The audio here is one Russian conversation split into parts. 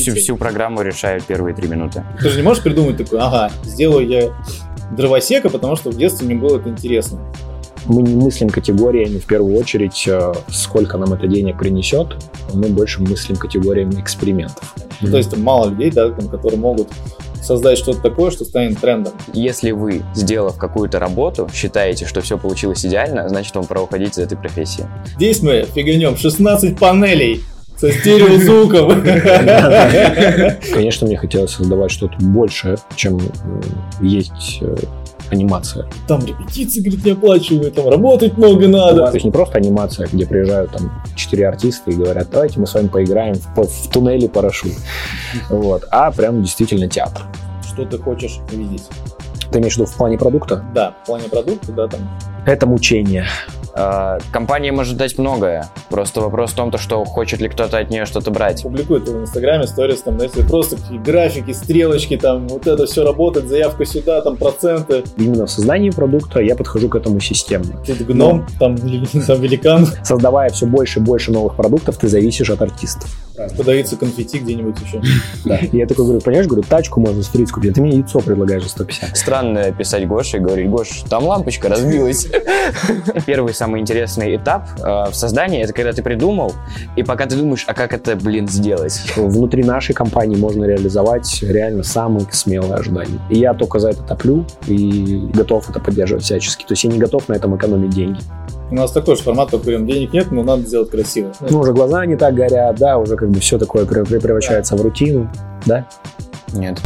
всю, всю программу решают первые три минуты. Ты же не можешь придумать такой, ага, сделаю я дровосека, потому что в детстве мне было это интересно. Мы не мыслим категориями в первую очередь, э, сколько нам это денег принесет, мы больше мыслим категориями экспериментов. То есть там мало людей, да, там, которые могут создать что-то такое, что станет трендом. Если вы, сделав какую-то работу, считаете, что все получилось идеально, значит вам пора уходить из этой профессии. Здесь мы фиганем 16 панелей со стереозвуком. Конечно, мне хотелось создавать что-то большее, чем есть э, анимация. Там репетиции, говорит, не оплачивают, там работать много надо. То есть не просто анимация, где приезжают там четыре артиста и говорят, давайте мы с вами поиграем в, в туннеле парашют. Вот. А прям действительно театр. Что ты хочешь увидеть? Ты имеешь в виду в плане продукта? Да, в плане продукта, да, там. Это мучение. Э, компания может дать многое. Просто вопрос в том, то, что хочет ли кто-то от нее что-то брать. Публикует в Инстаграме сторис, там, знаете, просто какие графики, стрелочки, там, вот это все работает, заявка сюда, там, проценты. Именно в создании продукта я подхожу к этому системно. Тут гном, там, там великан. Создавая все больше и больше новых продуктов, ты зависишь от артистов. Подавиться конфетти где-нибудь еще. Да. Я такой говорю, понимаешь, говорю, тачку можно сфрить купить, а ты мне яйцо предлагаешь за 150. Странно писать Гоше и говорить, Гош, там лампочка разбилась. Первый самый интересный этап э, в создании, это когда ты придумал, и пока ты думаешь, а как это, блин, сделать? Внутри нашей компании можно реализовать реально самые смелые ожидания. И я только за это топлю и готов это поддерживать всячески. То есть я не готов на этом экономить деньги. У нас такой же формат, только говорим, денег нет, но надо сделать красиво. Ну, уже глаза не так горят, да, уже как бы все такое превращается в рутину, да? Нет.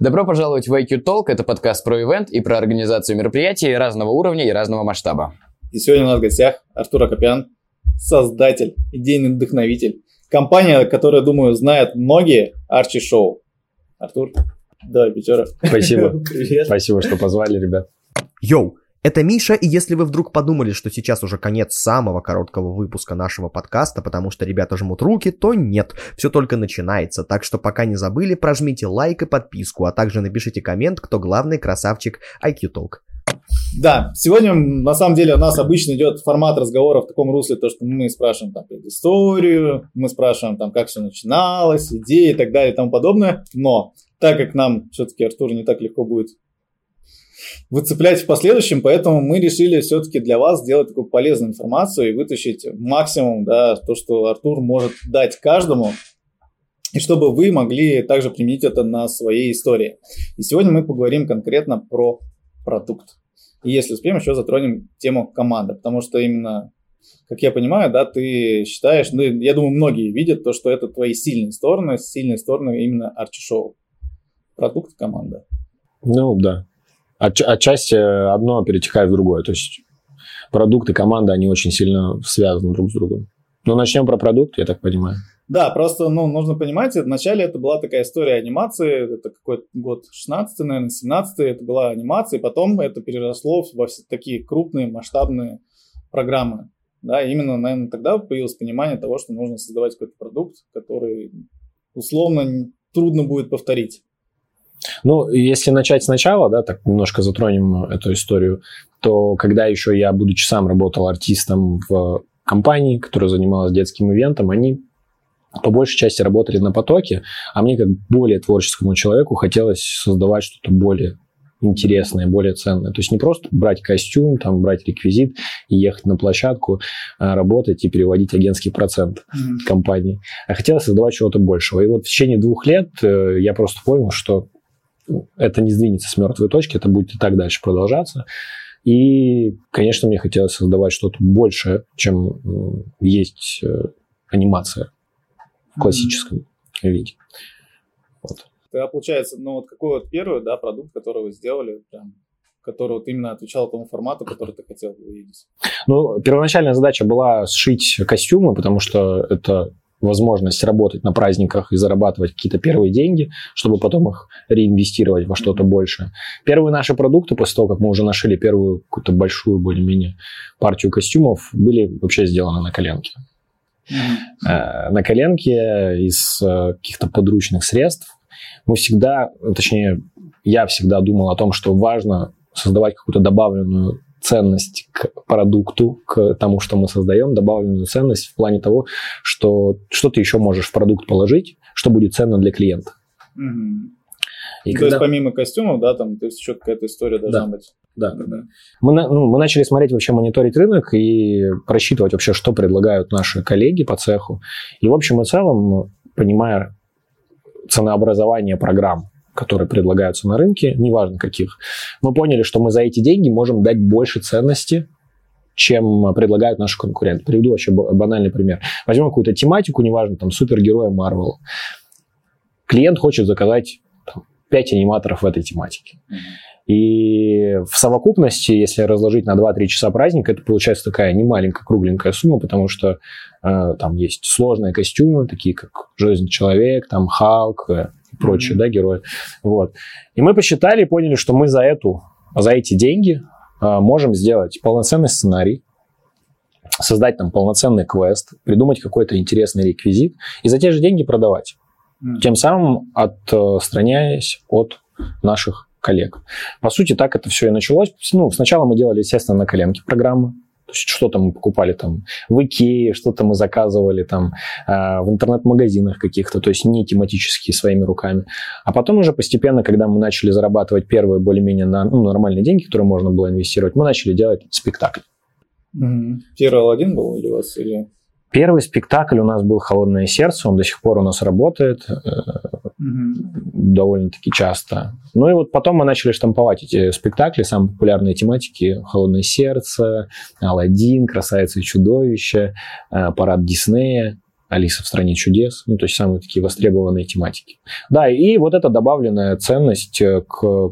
Добро пожаловать в IQ Talk. Это подкаст про ивент и про организацию мероприятий разного уровня и разного масштаба. И сегодня у нас в гостях Артур Акопян, создатель, идейный вдохновитель. Компания, которая, думаю, знают многие, Арчи Шоу. Артур, давай, пятера. Спасибо. Привет. Спасибо, что позвали, ребят. Йоу, это Миша, и если вы вдруг подумали, что сейчас уже конец самого короткого выпуска нашего подкаста, потому что ребята жмут руки, то нет, все только начинается, так что пока не забыли, прожмите лайк и подписку, а также напишите коммент, кто главный красавчик IQ Talk. Да, сегодня на самом деле у нас обычно идет формат разговора в таком русле, то, что мы спрашиваем там историю, мы спрашиваем там, как все начиналось, идеи и так далее и тому подобное. Но так как нам все-таки Артур не так легко будет выцеплять в последующем, поэтому мы решили все-таки для вас сделать такую полезную информацию и вытащить максимум, да, то, что Артур может дать каждому, и чтобы вы могли также применить это на своей истории. И сегодня мы поговорим конкретно про продукт. И если успеем, еще затронем тему команды, потому что именно, как я понимаю, да, ты считаешь, ну, я думаю, многие видят то, что это твои сильные стороны, сильные стороны именно Арчи-шоу. Продукт, команда. Ну, да. От, отчасти одно перетекает в другое. То есть продукт и команда, они очень сильно связаны друг с другом. Ну, начнем про продукт, я так понимаю. Да, просто, ну, нужно понимать, вначале это была такая история анимации, это какой-то год 16 наверное, 17 это была анимация, и потом это переросло во все такие крупные масштабные программы. Да, именно, наверное, тогда появилось понимание того, что нужно создавать какой-то продукт, который условно трудно будет повторить. Ну, если начать сначала, да, так немножко затронем эту историю, то когда еще я, будучи сам работал артистом в компании, которая занималась детским ивентом, они по большей части работали на потоке, а мне как более творческому человеку хотелось создавать что-то более интересное, более ценное. То есть не просто брать костюм, там, брать реквизит и ехать на площадку, а работать и переводить агентский процент mm-hmm. компании, а хотелось создавать чего-то большего. И вот в течение двух лет э, я просто понял, что это не сдвинется с мертвой точки, это будет и так дальше продолжаться. И, конечно, мне хотелось создавать что-то большее, чем есть э, анимация в классическом mm-hmm. виде. Вот. Тогда получается, ну вот какой вот первый да, продукт, который вы сделали, прям, который вот именно отвечал тому формату, который ты хотел увидеть? Ну, первоначальная задача была сшить костюмы, потому что это возможность работать на праздниках и зарабатывать какие-то первые деньги, чтобы потом их реинвестировать во что-то большее. Первые наши продукты, после того, как мы уже нашили первую какую-то большую более-менее партию костюмов, были вообще сделаны на коленке. на коленке из каких-то подручных средств. Мы всегда, точнее, я всегда думал о том, что важно создавать какую-то добавленную ценность к продукту, к тому, что мы создаем, добавленную ценность в плане того, что что ты еще можешь в продукт положить, что будет ценно для клиента. Угу. И то когда... есть помимо костюмов, да, там, то есть еще какая-то история должна да. быть. Да, да. Мы, ну, мы начали смотреть вообще, мониторить рынок и просчитывать вообще, что предлагают наши коллеги по цеху. И в общем и целом, понимая ценообразование программ, которые предлагаются на рынке, неважно каких, мы поняли, что мы за эти деньги можем дать больше ценности, чем предлагают наши конкуренты. Приведу вообще банальный пример. Возьмем какую-то тематику, неважно, там, супергероя Марвел. Клиент хочет заказать там, 5 аниматоров в этой тематике. И в совокупности, если разложить на 2-3 часа праздника, это получается такая немаленькая кругленькая сумма, потому что э, там есть сложные костюмы, такие как Железный Человек, там Халк, э, и прочие, mm-hmm. да, герои. Вот. И мы посчитали и поняли, что мы за эту, за эти деньги а, можем сделать полноценный сценарий, создать там полноценный квест, придумать какой-то интересный реквизит и за те же деньги продавать. Mm-hmm. Тем самым отстраняясь от наших коллег. По сути, так это все и началось. Ну, сначала мы делали, естественно, на коленке программы, что-то мы покупали там в Икее, что-то мы заказывали там э, в интернет-магазинах каких-то, то есть не тематические своими руками. А потом уже постепенно, когда мы начали зарабатывать первые более-менее на, ну, нормальные деньги, которые можно было инвестировать, мы начали делать спектакль. Mm-hmm. Первый Алладин был или у вас? Или... Первый спектакль у нас был «Холодное сердце», он до сих пор у нас работает mm-hmm. довольно-таки часто. Ну и вот потом мы начали штамповать эти спектакли, самые популярные тематики «Холодное сердце», «Аладдин», «Красавица и чудовище», э, «Парад Диснея», Алиса в стране чудес, ну, то есть самые такие востребованные тематики. Да, и вот эта добавленная ценность э, к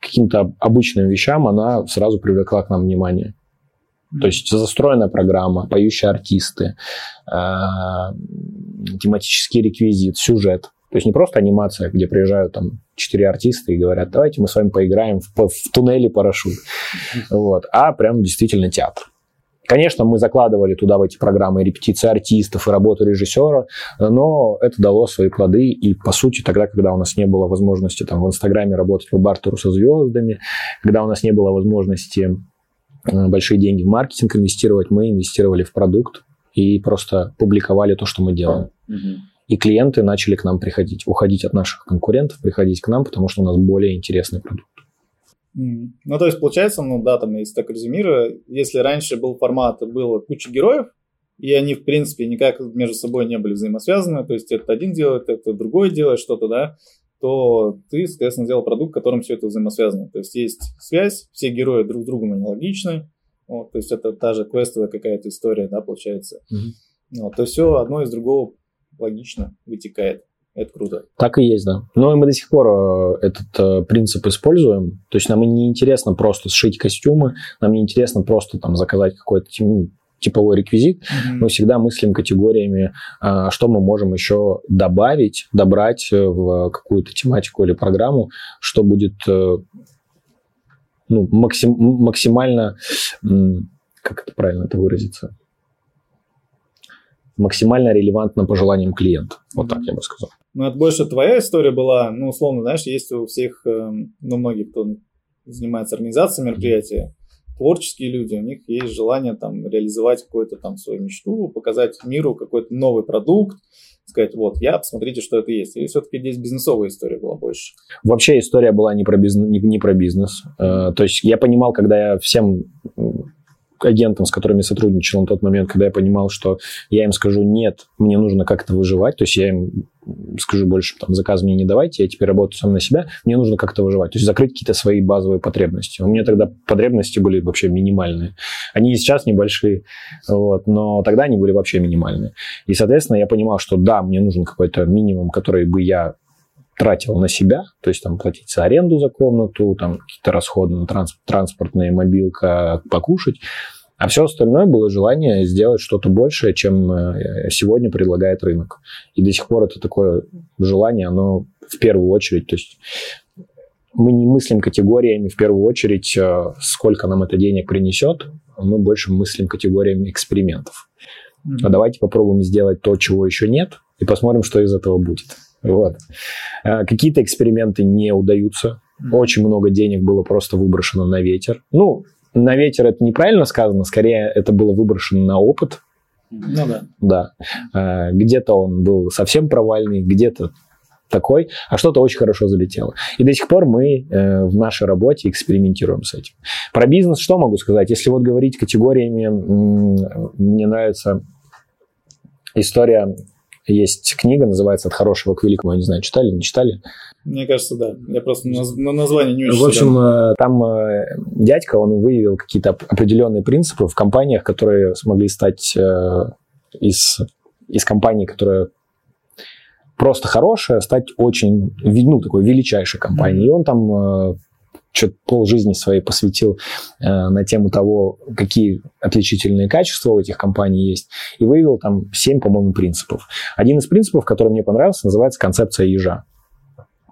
каким-то обычным вещам, она сразу привлекла к нам внимание. То есть застроенная программа, поющие артисты, э, тематический реквизит, сюжет. То есть не просто анимация, где приезжают там четыре артиста и говорят, давайте мы с вами поиграем в, в туннеле парашют. Вот. А прям действительно театр. Конечно, мы закладывали туда в эти программы репетиции артистов и работу режиссера, но это дало свои плоды. И, по сути, тогда, когда у нас не было возможности там, в Инстаграме работать по бартеру со звездами, когда у нас не было возможности большие деньги в маркетинг инвестировать, мы инвестировали в продукт и просто публиковали то, что мы делаем. И клиенты начали к нам приходить, уходить от наших конкурентов, приходить к нам, потому что у нас более интересный продукт. Ну, то есть, получается, ну да, там, если так резюмирую, если раньше был формат, было куча героев, и они, в принципе, никак между собой не были взаимосвязаны, то есть, это один делает, это другой делает что-то, да, то ты, соответственно, сделал продукт, в котором все это взаимосвязано. То есть есть связь, все герои друг с другом аналогичны, вот, то есть это та же квестовая какая-то история, да, получается. Mm-hmm. Вот, то все одно из другого логично вытекает. Это круто. Так и есть, да. Но мы до сих пор э, этот э, принцип используем. То есть нам не интересно просто сшить костюмы, нам не интересно просто там заказать какой-то типовой реквизит, mm-hmm. мы всегда мыслим категориями, а, что мы можем еще добавить, добрать э, в какую-то тематику или программу, что будет э, ну, максим, максимально, как это правильно это выразиться, максимально релевантно по желаниям клиента. Вот так я бы сказал. Ну, это больше твоя история была, ну, условно, знаешь, есть у всех, эм, ну, многих, кто занимается организацией мероприятия, творческие люди, у них есть желание там реализовать какую-то там свою мечту, показать миру какой-то новый продукт, сказать, вот, я, посмотрите, что это есть. Или все-таки здесь бизнесовая история была больше? Вообще история была не про бизнес. Не, не про бизнес. Э, то есть я понимал, когда я всем агентам, с которыми сотрудничал на тот момент, когда я понимал, что я им скажу нет, мне нужно как-то выживать, то есть я им скажу больше, там, заказ мне не давайте, я теперь работаю сам на себя, мне нужно как-то выживать, то есть закрыть какие-то свои базовые потребности. У меня тогда потребности были вообще минимальные. Они и сейчас небольшие, вот, но тогда они были вообще минимальные. И, соответственно, я понимал, что да, мне нужен какой-то минимум, который бы я тратил на себя, то есть там платить за аренду за комнату, там какие-то расходы на транс- транспортная мобилка, покушать. А все остальное было желание сделать что-то большее, чем э, сегодня предлагает рынок. И до сих пор это такое желание, оно в первую очередь, то есть мы не мыслим категориями в первую очередь, э, сколько нам это денег принесет, мы больше мыслим категориями экспериментов. А давайте попробуем сделать то, чего еще нет, и посмотрим, что из этого будет. Вот. А, какие-то эксперименты не удаются. Очень много денег было просто выброшено на ветер. Ну, на ветер это неправильно сказано, скорее это было выброшено на опыт. Ну да. Да. А, Где-то он был совсем провальный, где-то такой, а что-то очень хорошо залетело. И до сих пор мы э, в нашей работе экспериментируем с этим. Про бизнес что могу сказать? Если вот говорить категориями, мне нравится история, есть книга, называется «От хорошего к великому». Я не знаю, читали, не читали? Мне кажется, да. Я просто на название не очень В общем, силен. э, там э, дядька, он выявил какие-то оп- определенные принципы в компаниях, которые смогли стать э, из, из компании, которая просто хорошая, стать очень, ну, такой величайшей компанией. И он там что-то полжизни своей посвятил э, на тему того, какие отличительные качества у этих компаний есть, и выявил там семь, по-моему, принципов. Один из принципов, который мне понравился, называется концепция ежа.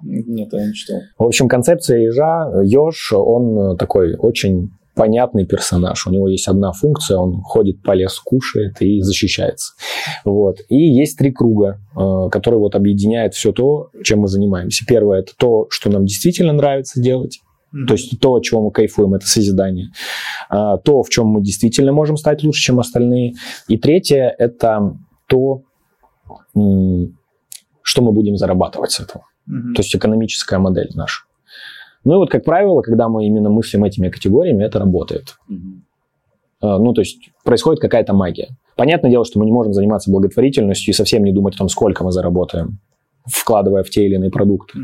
Нет, я не читал. В общем, концепция ежа, еж, он такой очень понятный персонаж. У него есть одна функция, он ходит по лесу, кушает и защищается. Вот. И есть три круга, э, которые вот объединяют все то, чем мы занимаемся. Первое – это то, что нам действительно нравится делать. То есть то, от чего мы кайфуем, это созидание. А, То, в чем мы действительно можем стать лучше, чем остальные. И третье – это то, что мы будем зарабатывать с этого. Мгм. То есть экономическая модель наша. Ну и вот, как правило, когда мы именно мыслим этими категориями, это работает. А, Ну, то есть происходит какая-то магия. Понятное дело, что мы не можем заниматься благотворительностью и совсем не думать о том, сколько мы заработаем, вкладывая в те или иные продукты.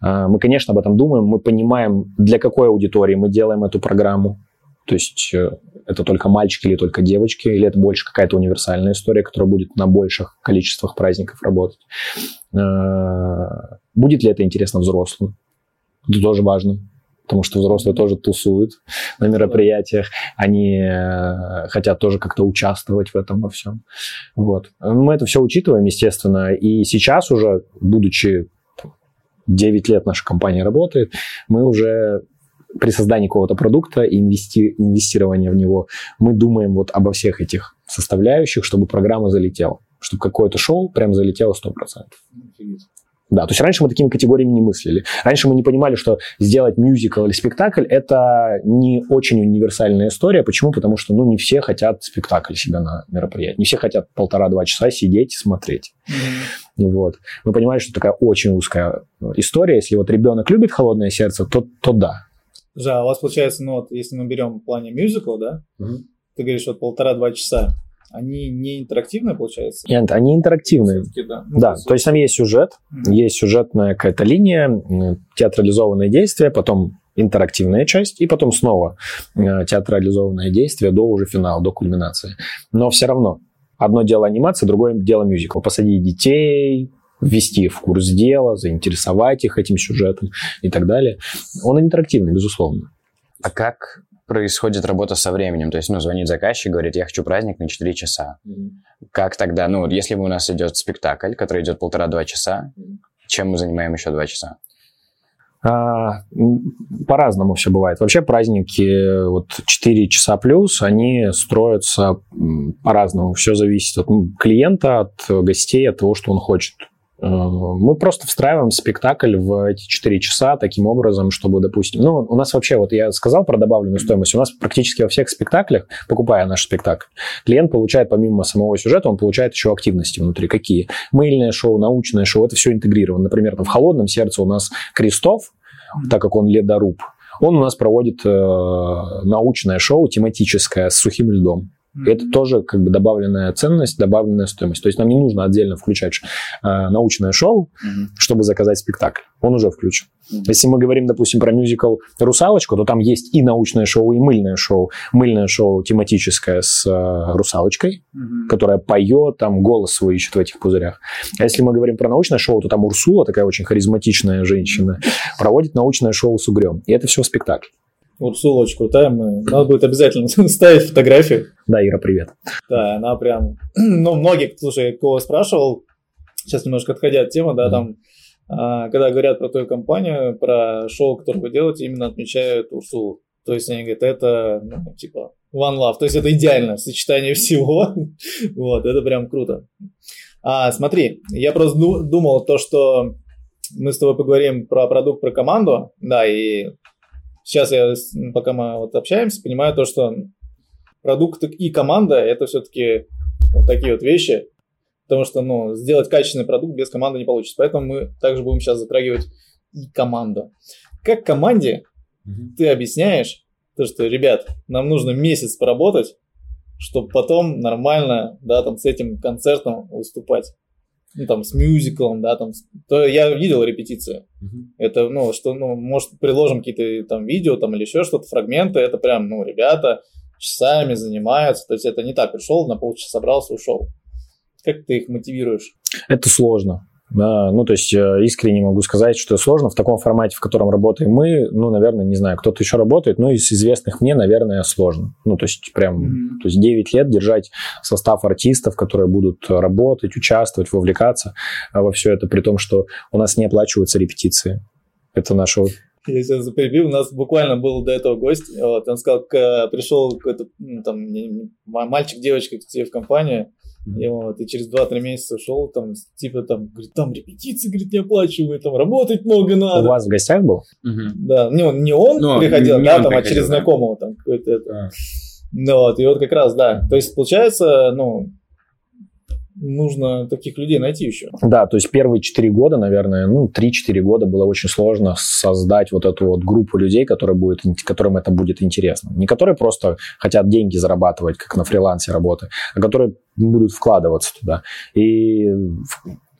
А, Мы, конечно, об этом думаем, мы понимаем, для какой аудитории мы делаем эту программу. То есть э, это только мальчики или только девочки, или это больше какая-то универсальная история, которая будет на больших количествах праздников работать. А, Будет ли это интересно взрослым? Это тоже важно, потому что взрослые тоже тусуют на мероприятиях, они э, хотят тоже как-то участвовать в этом во всем. Вот. Мы это все учитываем, естественно, и сейчас уже, будучи 9 лет наша компания работает, мы уже при создании какого-то продукта и инвести- инвестировании в него, мы думаем вот обо всех этих составляющих, чтобы программа залетела, чтобы какое-то шоу прям залетело 100%. Офигеть. Да, то есть раньше мы такими категориями не мыслили. Раньше мы не понимали, что сделать мюзикл или спектакль – это не очень универсальная история. Почему? Потому что ну, не все хотят спектакль себя на мероприятии. Не все хотят полтора-два часа сидеть и смотреть. Мгм. Вот. Мы понимали, что такая очень узкая история. Если вот ребенок любит «Холодное сердце», то, то да. Слушай, а у вас получается, ну вот, если мы берем в плане мюзикл, да, Мгм. ты говоришь, вот полтора-два часа, они не интерактивные, получается? Нет, они интерактивные. Да. Ну, Да, то есть там есть сюжет, Мгм. есть сюжетная какая-то линия, м, театрализованное действие, потом интерактивная часть, и потом снова э, театрализованное действие до уже финала, до кульминации. Но все равно одно дело анимация, другое дело мюзикл. Посадить детей, ввести в курс дела, заинтересовать их этим сюжетом и так далее. Он интерактивный, безусловно. А как происходит работа со временем? То есть, ну, звонит заказчик, говорит, я хочу праздник на 4 часа. Как тогда? Ну, вот если у нас идет спектакль, который идет полтора-два часа, чем мы занимаем еще два часа? А, По-разному все бывает. Вообще праздники вот 4 часа плюс, они строятся по-разному. Все зависит от клиента, от гостей, от того, что он хочет. Э, Мы просто встраиваем спектакль в эти 4 часа таким образом, чтобы, допустим... Ну, у нас вообще, вот я сказал про добавленную стоимость, у нас практически во всех спектаклях, покупая наш спектакль, клиент получает помимо самого сюжета, он получает еще активности внутри. Какие? Мыльное шоу, научное шоу, это все интегрировано. Например, в «Холодном сердце» у нас Крестов, так как он ледоруб, он у нас проводит э, научное шоу тематическое с сухим льдом. И это тоже как бы добавленная ценность, добавленная стоимость. То есть нам не нужно отдельно включать э, научное шоу, чтобы заказать спектакль. Он уже включен. Мгм. Если мы говорим, допустим, про мюзикл «Русалочку», то там есть и научное шоу, и мыльное шоу. Мыльное шоу тематическое с э, русалочкой, Мгм. которая поет, там голос свой ищет в этих пузырях. А если мы говорим про научное шоу, то там Урсула, такая очень харизматичная женщина, проводит научное шоу с угрем. И это все спектакль. Урсула очень крутая, мы... надо будет обязательно ставить фотографию. Да, Ира, привет. Да, она прям... Ну, многих, слушай, кого спрашивал, сейчас немножко отходя от темы, да, там, а, когда говорят про твою компанию, про шоу, которое вы делаете, именно отмечают Урсулу. То есть они говорят, это, ну, типа, One Love. То есть это идеально сочетание всего. вот, это прям круто. А, смотри, я просто думал то, что мы с тобой поговорим про продукт, про команду, да, и сейчас я, пока мы вот общаемся, понимаю то, что продукт и команда – это все-таки вот такие вот вещи, потому что, ну, сделать качественный продукт без команды не получится. Поэтому мы также будем сейчас затрагивать и команду. Как команде mm-hmm. ты объясняешь, то, что, ребят, нам нужно месяц поработать, чтобы потом нормально, да, там, с этим концертом выступать. Ну, там, с мюзиклом, да, там, то я видел репетиции. Uh-huh. Это, ну, что, ну, может, приложим какие-то там видео, там, или еще что-то, фрагменты, это прям, ну, ребята часами занимаются, то есть это не так, пришел, на полчаса собрался, ушел. Как ты их мотивируешь? Это сложно. Ну, то есть э, искренне могу сказать, что сложно в таком формате, в котором работаем мы, ну, наверное, не знаю, кто-то еще работает, но из известных мне, наверное, сложно. Ну, то есть прям, mm-hmm. то есть 9 лет держать состав артистов, которые будут работать, участвовать, вовлекаться во все это, при том, что у нас не оплачиваются репетиции. Это наше я сейчас перебил, у нас буквально был до этого гость, вот, он сказал, пришел какой-то ну, там мальчик, девочка к тебе в компанию, и вот, и через 2-3 месяца ушел, там, типа, там, говорит, там репетиции, говорит, не оплачивают, там, работать много надо. У вас в гостях был? Да, не он, не он Но приходил, не да, он там, приходил, а через да? знакомого, там, какой-то это. А. Ну, вот, и вот как раз, да, то есть, получается, ну, нужно таких людей найти еще. Да, то есть первые 4 года, наверное, ну, 3-4 года было очень сложно создать вот эту вот группу людей, которые будет, которым это будет интересно. Не которые просто хотят деньги зарабатывать, как на фрилансе работы, а которые будут вкладываться туда. И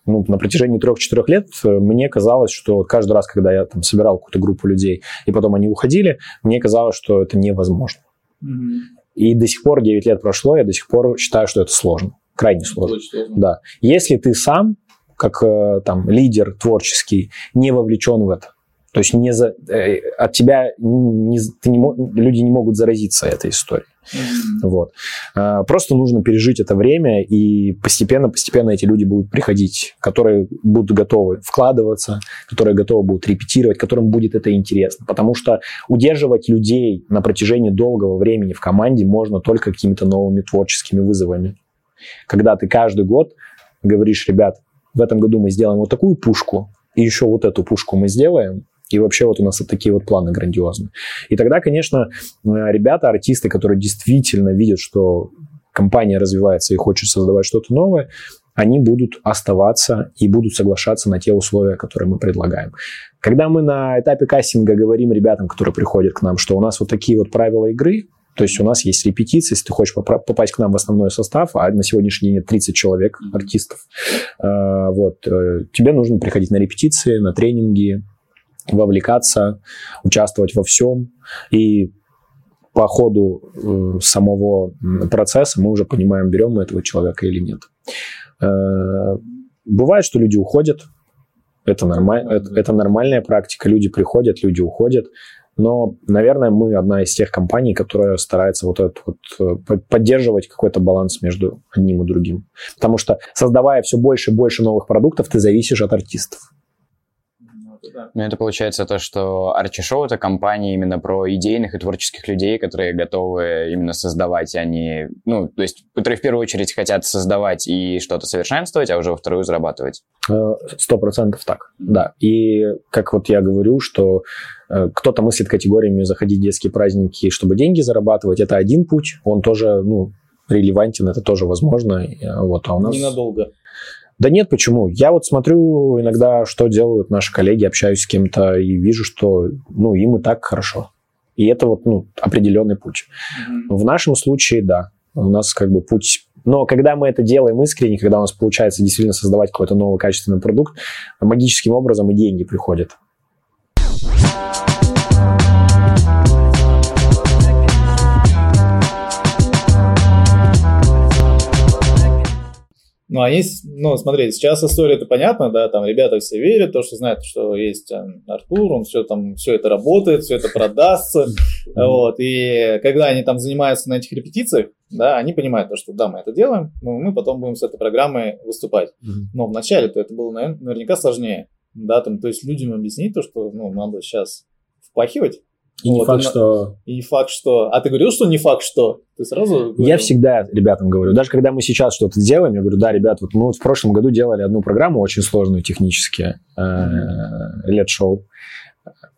ну, на протяжении трех-четырех лет мне казалось, что каждый раз, когда я там собирал какую-то группу людей, и потом они уходили, мне казалось, что это невозможно. Mm-hmm. И до сих пор 9 лет прошло, я до сих пор считаю, что это сложно крайне сложно. сложно. Да. Если ты сам, как э, там лидер творческий, не вовлечен в это, то есть не за, э, от тебя не, ты не, люди не могут заразиться этой историей. Mm-hmm. Вот. А, просто нужно пережить это время, и постепенно-постепенно эти люди будут приходить, которые будут готовы вкладываться, которые готовы будут репетировать, которым будет это интересно. Потому что удерживать людей на протяжении долгого времени в команде можно только какими-то новыми творческими вызовами. Когда ты каждый год говоришь, ребят, в этом году мы сделаем вот такую пушку, и еще вот эту пушку мы сделаем, и вообще вот у нас вот такие вот планы грандиозные. И тогда, конечно, э, ребята, артисты, которые действительно видят, что компания развивается и хочет создавать что-то новое, они будут оставаться и будут соглашаться на те условия, которые мы предлагаем. Когда мы на этапе кастинга говорим ребятам, которые приходят к нам, что у нас вот такие вот правила игры, то есть у нас есть репетиции, если ты хочешь попасть к нам в основной состав, а на сегодняшний день 30 человек, артистов, э, вот, э, тебе нужно приходить на репетиции, на тренинги, вовлекаться, участвовать во всем. И по ходу э, самого процесса мы уже понимаем, берем мы этого человека или нет. Бывает, что люди уходят, это, нормаль... это, это нормальная практика. Люди приходят, люди уходят. Но, наверное, мы одна из тех компаний, которая старается вот этот вот э, поддерживать какой-то баланс между одним и другим. Потому что создавая все больше и больше новых продуктов, ты зависишь от артистов да. Ну, это получается то, что Арчи Шоу — это компания именно про идейных и творческих людей, которые готовы именно создавать, а не... Ну, то есть, которые в первую очередь хотят создавать и что-то совершенствовать, а уже во вторую зарабатывать. Э, сто процентов так, да. И как вот я говорю, что э, кто-то мыслит категориями заходить в детские праздники, чтобы деньги зарабатывать, это один путь, он тоже, ну, релевантен, это тоже возможно. Вот, а у нас... Ненадолго. Да нет, почему? Я вот смотрю иногда, что делают наши коллеги, общаюсь с кем-то и вижу, что ну, им и так хорошо. И это вот ну, определенный путь. Mm-hmm. В нашем случае, да, у нас как бы путь... Но когда мы это делаем искренне, когда у нас получается действительно создавать какой-то новый качественный продукт, магическим образом и деньги приходят. Ну, они, ну, смотрите, сейчас история это понятно, да, там ребята все верят, то, что знают, что есть э, Артур, он все там, все это работает, все это продастся, вот, и когда они там занимаются на этих репетициях, да, они понимают то, что да, мы это делаем, но мы потом будем с этой программой выступать. Но вначале-то это было наверняка сложнее, да, там, то есть людям объяснить то, что, ну, надо сейчас впахивать, И вот, не факт, и, что... И не факт, что... А ты говорил, что не факт, что? Ты сразу говорил? Я всегда ребятам говорю. Даже когда мы сейчас что-то делаем, я говорю, да, ребят, вот мы вот в прошлом году делали одну программу очень сложную технически, лет-шоу.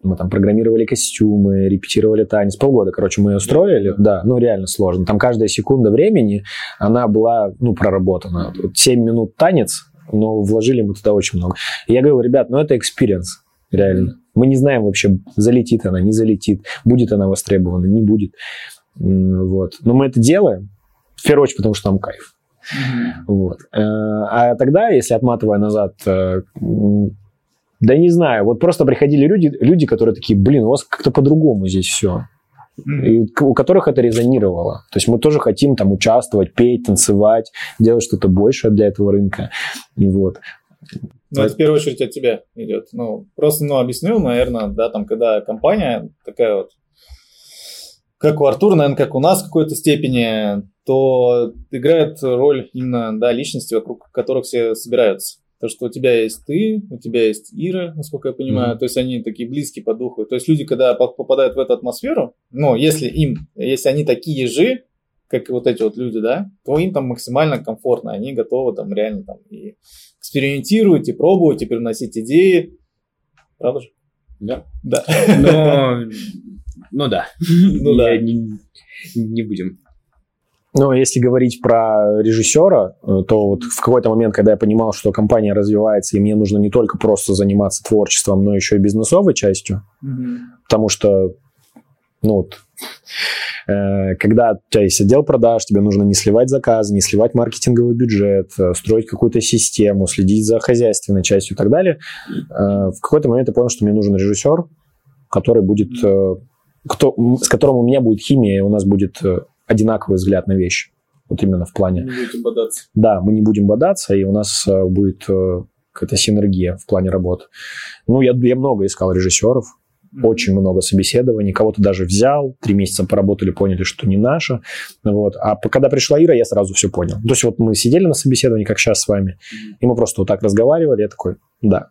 Мы там программировали костюмы, репетировали танец. Полгода, короче, мы ее строили. Да, ну реально сложно. Там каждая секунда времени, она была, ну, проработана. Вот 7 минут танец, но вложили мы туда очень много. И я говорю, ребят, ну это experience, реально. Мы не знаем вообще, залетит она, не залетит, будет она востребована, не будет. Вот. Но мы это делаем, в первую очередь, потому что нам кайф. Mm-hmm. Вот. Э, а тогда, если отматывая назад, э, да не знаю, вот просто приходили люди, люди, которые такие, блин, у вас как-то по-другому здесь все. И у которых это резонировало. То есть мы тоже хотим там участвовать, петь, танцевать, делать что-то большее для этого рынка. И вот. Ну, это в первую очередь от тебя идет. Ну, просто, ну, объяснил, наверное, да, там, когда компания такая вот, как у Артура, наверное, как у нас в какой-то степени, то играет роль именно, да, личности, вокруг которых все собираются. То, что у тебя есть ты, у тебя есть Ира, насколько я понимаю, mm-hmm. то есть они такие близкие по духу. То есть люди, когда попадают в эту атмосферу, ну, если им, если они такие же, как вот эти вот люди, да, то им там максимально комфортно, они готовы там реально там и экспериментировать, и пробовать, и приносить идеи. Правда же? Да. Да. Но, ну да. Ну да. Не, не будем но если говорить про режиссера, э, то вот в какой-то момент, когда я понимал, что компания развивается, и мне нужно не только просто заниматься творчеством, но еще и бизнесовой частью, mm-hmm. потому что, ну вот, когда у тебя есть отдел продаж, тебе нужно не сливать заказы, не сливать маркетинговый бюджет, э, строить какую-то систему, следить за хозяйственной частью и так далее. Э, в какой-то момент я понял, что мне нужен режиссер, который будет, э, кто, с которым у меня будет химия, и у нас будет э, одинаковый взгляд на вещи. Вот именно в плане... Не будем бодаться. Да, мы не будем бодаться, и у нас э, будет э, какая-то синергия в плане работы. Ну, я, я много искал режиссеров. Очень много собеседований, кого-то даже взял, три месяца поработали, поняли, что не наше. Вот. А когда пришла Ира, я сразу все понял. То есть вот мы сидели на собеседовании, как сейчас с вами, и мы просто вот так разговаривали, я такой, да,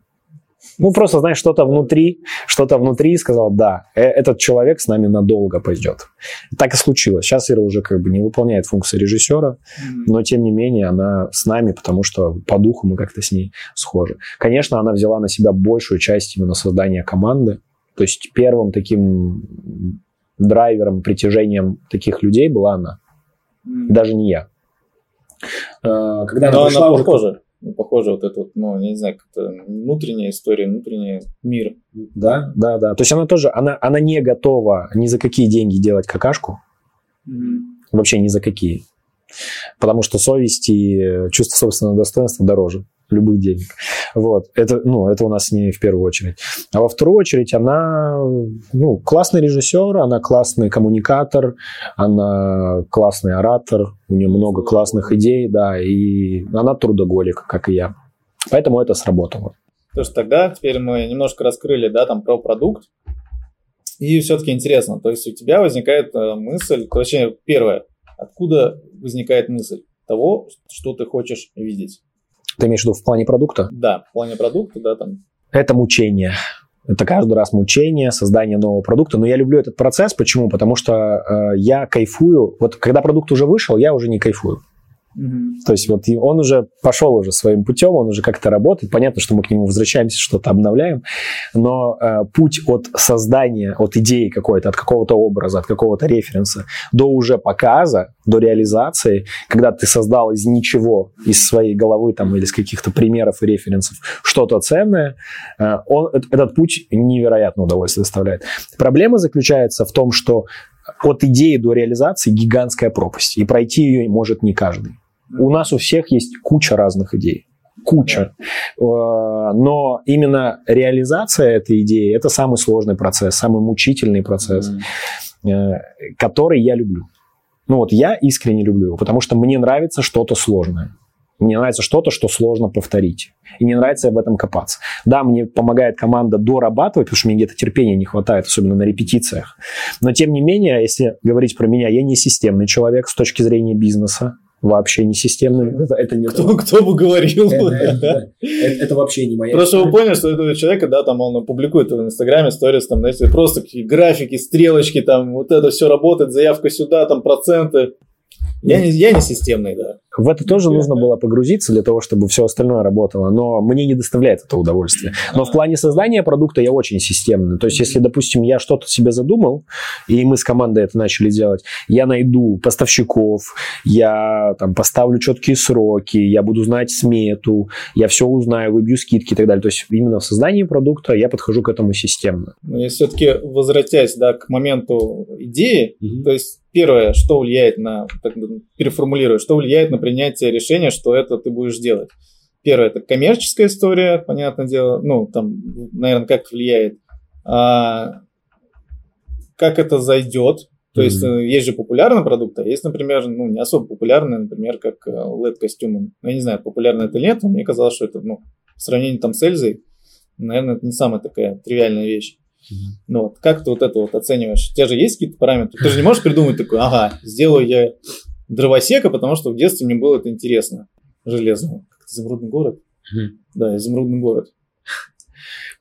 ну, просто, знаешь, что-то внутри, что-то внутри сказал, да, э, этот человек с нами надолго пойдет. Так и случилось. Сейчас Ира уже как бы не выполняет функции режиссера, но тем не менее она с нами, потому что по духу мы как-то с ней схожи. Конечно, она взяла на себя большую часть именно создания команды. То есть первым таким драйвером, притяжением таких людей была она. Даже не я. Э, когда она, пришла, она похожа ну, похоже, вот это вот, ну, не знаю, как-то внутренняя история, внутренний мир. Да, да, да. То есть она тоже, она, она не готова ни за какие деньги делать какашку. Mm-hmm. Вообще ни за какие. Потому что совесть и чувство собственного достоинства дороже любых денег. Вот. Это, ну, это у нас не в первую очередь. А во вторую очередь она ну, классный режиссер, она классный коммуникатор, она классный оратор, у нее много классных идей, да, и она трудоголик, как и я. Поэтому это сработало. То есть тогда теперь мы немножко раскрыли, да, там про продукт. И все-таки интересно, то есть у тебя возникает э, мысль, точнее, первое, откуда возникает мысль того, что ты хочешь видеть? Ты имеешь в виду в плане продукта? Да, в плане продукта, да, там. Это мучение. Это каждый раз мучение, создание нового продукта. Но я люблю этот процесс. Почему? Потому что э, я кайфую. Вот когда продукт уже вышел, я уже не кайфую. То есть вот он уже пошел уже своим путем, он уже как-то работает. Понятно, что мы к нему возвращаемся, что-то обновляем, но э, путь от создания, от идеи какой-то, от какого-то образа, от какого-то референса до уже показа, до реализации, когда ты создал из ничего, из своей головы там или из каких-то примеров и референсов что-то ценное, э, он, этот путь невероятно удовольствие доставляет. Проблема заключается в том, что от идеи до реализации гигантская пропасть, и пройти ее может не каждый. У нас у всех есть куча разных идей. Куча. Э, но именно реализация этой идеи – это самый сложный процесс, самый мучительный процесс, mm. который я люблю. Ну вот я искренне люблю его, потому что мне нравится что-то сложное. Мне нравится что-то, что сложно повторить. И мне нравится в этом копаться. Да, мне помогает команда дорабатывать, потому что мне где-то терпения не хватает, особенно на репетициях. Но тем не менее, если говорить про меня, я не системный человек с точки зрения бизнеса. Вообще не системным. Это, это не кто, кто бы говорил. Это, это, это, это вообще не моя Просто вы поняли, что этого человека, да, там он публикует в Инстаграме сторис, там, знаете, просто такие графики, стрелочки, там, вот это все работает, заявка сюда, там, проценты. Я не, я не системный, да. В это тоже нужно было погрузиться для того, чтобы все остальное работало, но мне не доставляет это удовольствие. Но в плане создания продукта я очень системный. То есть, если, допустим, я что-то себе задумал, и мы с командой это начали делать, я найду поставщиков, я там поставлю четкие сроки, я буду знать смету, я все узнаю, выбью скидки и так далее. То есть, именно в создании продукта я подхожу к этому системно. Но я все-таки возвратясь да, к моменту идеи, mm-hmm. то есть первое, что влияет на, так переформулирую, что влияет на принятие решения, что это ты будешь делать. Первое, это коммерческая история, понятное дело, ну, там, наверное, как влияет. А, как это зайдет, то mm-hmm. есть э, есть же популярные продукты, а есть, например, ну, не особо популярные, например, как LED-костюмы. Э, ну, я не знаю, популярно это или нет, но мне казалось, что это, ну, в сравнении там с Эльзой, наверное, это не самая такая тривиальная вещь. Mm-hmm. Ну, вот, как ты вот это вот оцениваешь? У тебя же есть какие-то параметры? Ты же не можешь придумать такой, ага, сделаю я дровосека, потому что в детстве мне было это интересно. Железно. Как изумрудный город? Mm-hmm. Да, изумрудный город.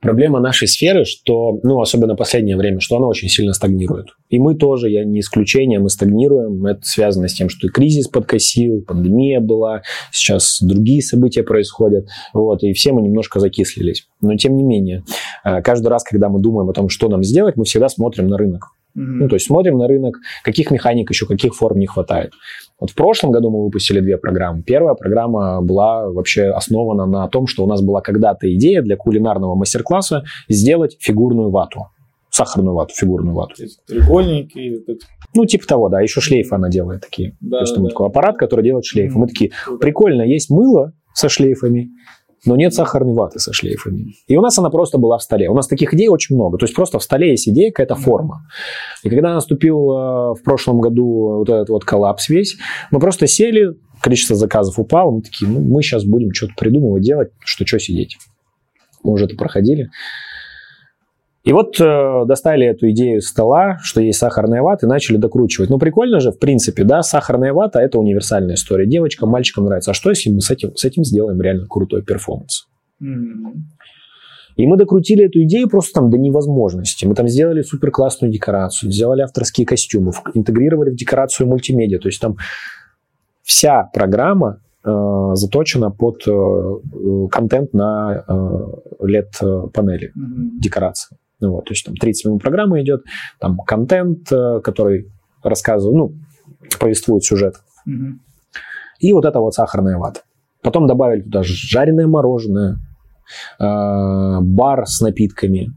Проблема нашей сферы, что, ну, особенно последнее время, что она очень сильно стагнирует. И мы тоже, я не исключение, мы стагнируем. Это связано с тем, что и кризис подкосил, пандемия была, сейчас другие события происходят, вот, и все мы немножко закислились. Но, тем не менее, э, каждый раз, когда мы думаем о том, что нам сделать, мы всегда смотрим на рынок. Mm-hmm. Ну, то есть смотрим на рынок, каких механик еще, каких форм не хватает. Вот в прошлом году мы выпустили две программы. Первая программа была вообще основана на том, что у нас была когда-то идея для кулинарного мастер-класса сделать фигурную вату. Сахарную вату, фигурную вату. Треугольники. Ну, типа того, да. Еще шлейфы она делает такие. Да, То есть, там да. такой аппарат, который делает шлейфы. Мы такие, прикольно, есть мыло со шлейфами, но нет сахарной ваты со шлейфами. И у нас она просто была в столе. У нас таких идей очень много. То есть просто в столе есть идея, какая-то форма. И когда наступил э, в прошлом году вот этот вот коллапс весь, мы просто сели, количество заказов упало, мы такие, ну, мы сейчас будем что-то придумывать, делать, что что сидеть. Мы уже это проходили. И вот э, достали эту идею с стола, что есть сахарная вата, и начали докручивать. Ну, прикольно же, в принципе, да, сахарная вата – это универсальная история. Девочкам, мальчикам нравится. А что, если мы с этим, с этим сделаем реально крутой перформанс? Mm-hmm. И мы докрутили эту идею просто там до невозможности. Мы там сделали супер классную декорацию, сделали авторские костюмы, интегрировали в декорацию мультимедиа. То есть там вся программа э, заточена под э, контент на э, LED-панели, mm-hmm. декорации. Вот, то есть там 30 минут программы идет, там контент, э, который рассказывает, ну, повествует сюжет. Mm-hmm. И вот это вот сахарная вата. Потом добавили туда жареное мороженое, э, бар с напитками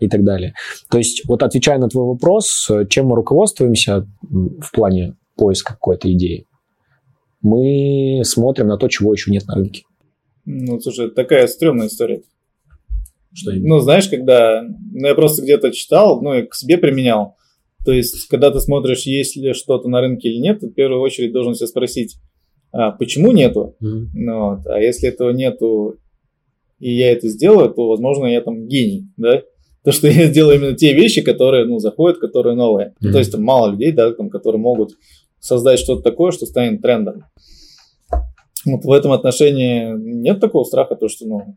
и так далее. То есть, вот отвечая на твой вопрос, чем мы руководствуемся в плане поиска какой-то идеи, мы смотрим на то, чего еще нет на рынке. Ну, слушай, такая стрёмная история. Что Ну, знаешь, когда... Ну, я просто где-то читал, ну, и к себе применял. То есть, когда ты смотришь, есть ли что-то на рынке или нет, ты в первую очередь должен себя спросить, а, почему нету? Mm-hmm. Ну, вот, а если этого нету, и я это сделаю, то, возможно, я там гений, да? То, что я сделаю именно те вещи, которые, ну, заходят, которые новые. Mm-hmm. То есть, там мало людей, да, там, которые могут создать что-то такое, что станет трендом. Вот в этом отношении нет такого страха, то, что, ну,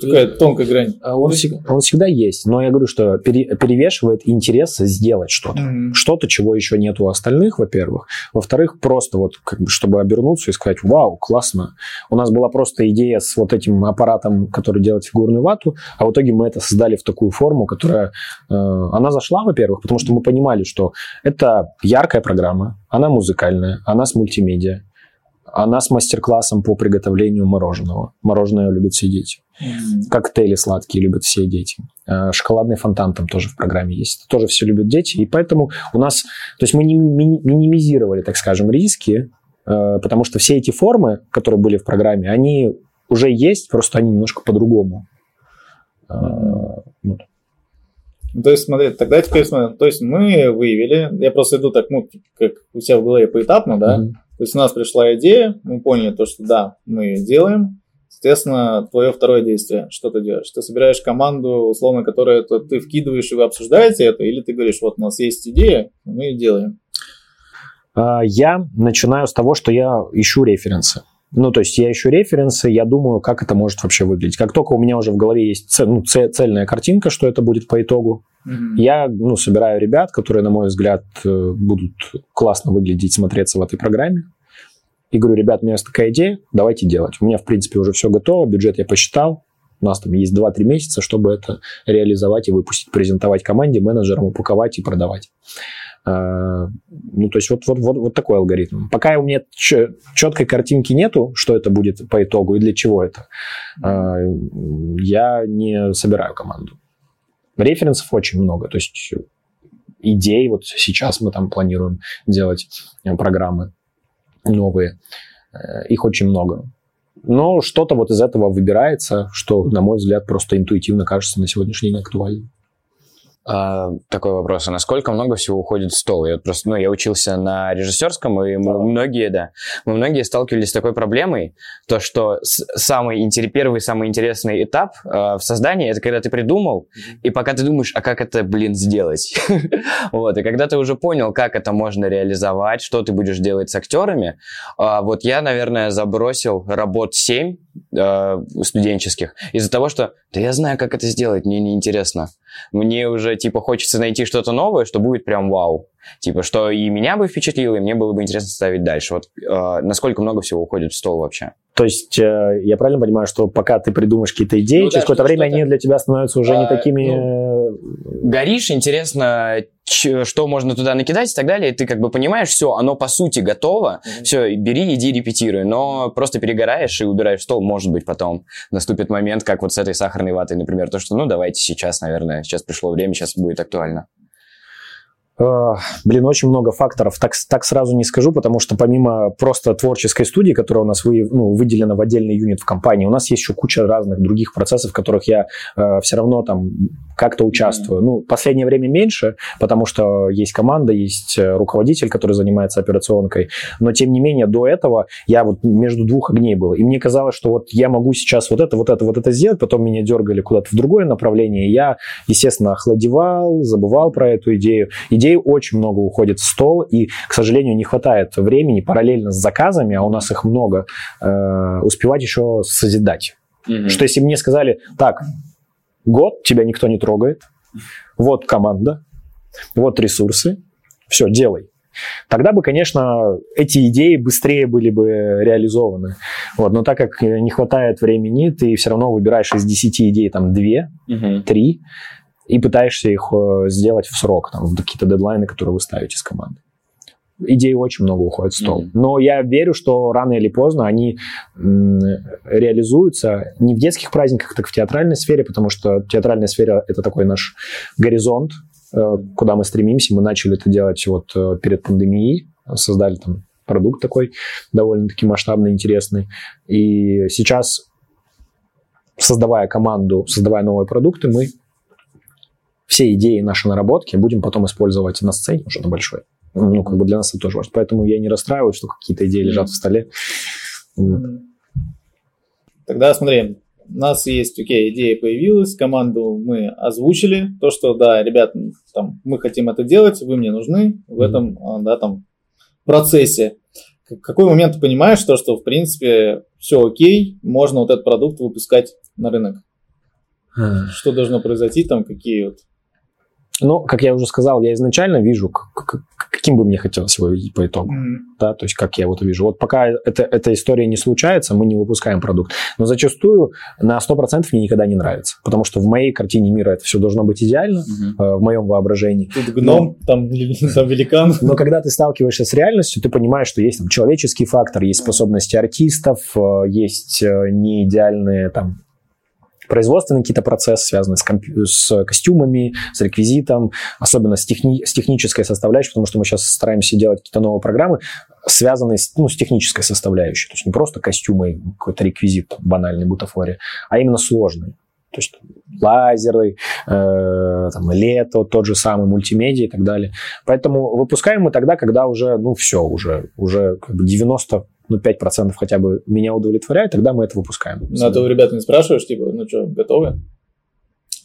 Такая тонкая грань. А он, он всегда есть, но я говорю, что перевешивает интерес сделать что-то. Mm-hmm. Что-то, чего еще нет у остальных, во-первых. Во-вторых, просто вот, как бы, чтобы обернуться и сказать, вау, классно. У нас была просто идея с вот этим аппаратом, который делает фигурную вату, а в итоге мы это создали в такую форму, которая... Э, она зашла, во-первых, потому что мы понимали, что это яркая программа, она музыкальная, она с мультимедиа, она с мастер-классом по приготовлению мороженого. Мороженое любят все дети. Mm-hmm. Коктейли сладкие любят все дети. Э, шоколадный фонтан там тоже в программе есть. Это тоже все любят дети. И поэтому у нас... То есть мы не минимизировали, так скажем, риски, э, потому что все эти формы, которые были в программе, они уже есть, просто они немножко по-другому. Вот. То есть, смотри, тогда теперь смотри, то есть мы выявили, я просто иду так, ну, как у себя в голове поэтапно, да, mm-hmm. то есть у нас пришла идея, мы поняли то, что да, мы делаем, соответственно, твое второе действие, что ты делаешь? Ты собираешь команду, условно, которую это ты вкидываешь, и вы обсуждаете это, или ты говоришь, вот у нас есть идея, мы ее делаем? А, я начинаю с того, что я ищу референсы. Ну, то есть я ищу референсы, я думаю, как это может вообще выглядеть. Как только у меня уже в голове есть цель, ну, цельная картинка, что это будет по итогу, mm-hmm. я ну, собираю ребят, которые, на мой взгляд, э, будут классно выглядеть, смотреться в этой программе. И говорю, ребят, у меня есть такая идея, давайте делать. У меня, в принципе, уже все готово, бюджет я посчитал, у нас там есть 2-3 месяца, чтобы это реализовать и выпустить, презентовать команде, менеджерам, упаковать и продавать. А, ну, то есть вот, вот, вот, вот такой алгоритм. Пока у меня четкой картинки нету, что это будет по итогу и для чего это, а, я не собираю команду. Референсов очень много, то есть идей, вот сейчас мы там планируем делать э, программы новые, э, их очень много. Но что-то вот из этого выбирается, что, на мой взгляд, просто интуитивно кажется на сегодняшний день актуальным. А, такой вопрос, а насколько много всего уходит в стол? Я просто, ну, я учился на режиссерском, и мы многие, да, мы многие сталкивались с такой проблемой, то, что самый интерес, первый самый интересный этап э, в создании, это когда ты придумал, и пока ты думаешь, а как это, блин, сделать? вот, и когда ты уже понял, как это можно реализовать, что ты будешь делать с актерами, э, вот я, наверное, забросил работ 7 э, студенческих из-за того, что, да я знаю, как это сделать, мне неинтересно. Мне уже, типа, хочется найти что-то новое, что будет прям вау. Типа, что и меня бы впечатлило, и мне было бы интересно ставить дальше. Вот э, насколько много всего уходит в стол вообще? То есть э, я правильно понимаю, что пока ты придумаешь какие-то идеи, ну, через да, какое-то время они для тебя становятся уже а, не такими... Ну, горишь, интересно, что можно туда накидать и так далее, и ты как бы понимаешь, все, оно по сути готово, mm-hmm. все, бери, иди, репетируй, но просто перегораешь и убираешь стол, может быть, потом наступит момент, как вот с этой сахарной ватой, например, то, что, ну, давайте сейчас, наверное, сейчас пришло время, сейчас будет актуально. Блин, очень много факторов. Так, так сразу не скажу, потому что помимо просто творческой студии, которая у нас вы, ну, выделена в отдельный юнит в компании, у нас есть еще куча разных других процессов, в которых я э, все равно там как-то участвую. Mm-hmm. Ну, последнее время меньше, потому что есть команда, есть э, руководитель, который занимается операционкой. Но, тем не менее, до этого я вот между двух огней был. И мне казалось, что вот я могу сейчас вот это, вот это, вот это сделать, потом меня дергали куда-то в другое направление. И я, естественно, охладевал, забывал про эту идею. Идея людей очень много уходит в стол, и, к сожалению, не хватает времени параллельно с заказами, а у нас их много, э, успевать еще созидать. Mm-hmm. Что если мне сказали, так, год тебя никто не трогает, вот команда, вот ресурсы, все, делай. Тогда бы, конечно, эти идеи быстрее были бы реализованы. Вот. Но так как не хватает времени, ты все равно выбираешь из 10 идей там 2, угу. 3, и пытаешься их э, сделать в срок, там, в какие-то дедлайны, которые вы ставите с командой. Идей очень много уходит в стол. Mm-hmm. Но я верю, что рано или поздно они реализуются не в детских праздниках, так в театральной сфере, потому что театральная сфера — это такой наш горизонт, э, куда мы стремимся. Мы начали это делать вот э, перед пандемией, создали там продукт такой довольно-таки масштабный, интересный. И сейчас, создавая команду, создавая новые продукты, мы все идеи, наши наработки будем потом использовать на сцене уже на большой. Ну, как бы для нас это тоже важно. Поэтому я не расстраиваюсь, что какие-то идеи лежат в столе. Тогда смотри, у нас есть, окей, идея появилась, команду мы озвучили, то, что, да, ребят, там, мы хотим это делать, вы мне нужны в этом, а, да, там, процессе. В какой момент ты понимаешь то, что, в принципе, все окей, можно вот этот продукт выпускать на рынок? Что должно произойти там, какие вот но, как я уже сказал, я изначально вижу, каким бы мне хотелось его видеть по итогу. Mm-hmm. Да, то есть, как я вот вижу. Вот пока это, эта история не случается, мы не выпускаем продукт. Но зачастую на 100% мне никогда не нравится. Потому что в моей картине мира это все должно быть идеально, mm-hmm. э, в моем воображении. Тут гном, но, там, там великан. Но когда ты сталкиваешься с реальностью, ты понимаешь, что есть там человеческий фактор, есть способности артистов, э, есть э, неидеальные там производственные какие-то процессы, связанные с, комп... с костюмами, с реквизитом, особенно с, техни... с технической составляющей, потому что мы сейчас стараемся делать какие-то новые программы, связанные с, ну, с технической составляющей. То есть не просто костюмы, какой-то реквизит банальный, бутафория, а именно сложные. То есть лазеры, э, там, лето, тот же самый, мультимедиа и так далее. Поэтому выпускаем мы тогда, когда уже, ну, все, уже, уже как бы 90 ну, 5% хотя бы меня удовлетворяет, тогда мы это выпускаем. Ну, а ты у ребят не спрашиваешь, типа, ну что, готовы?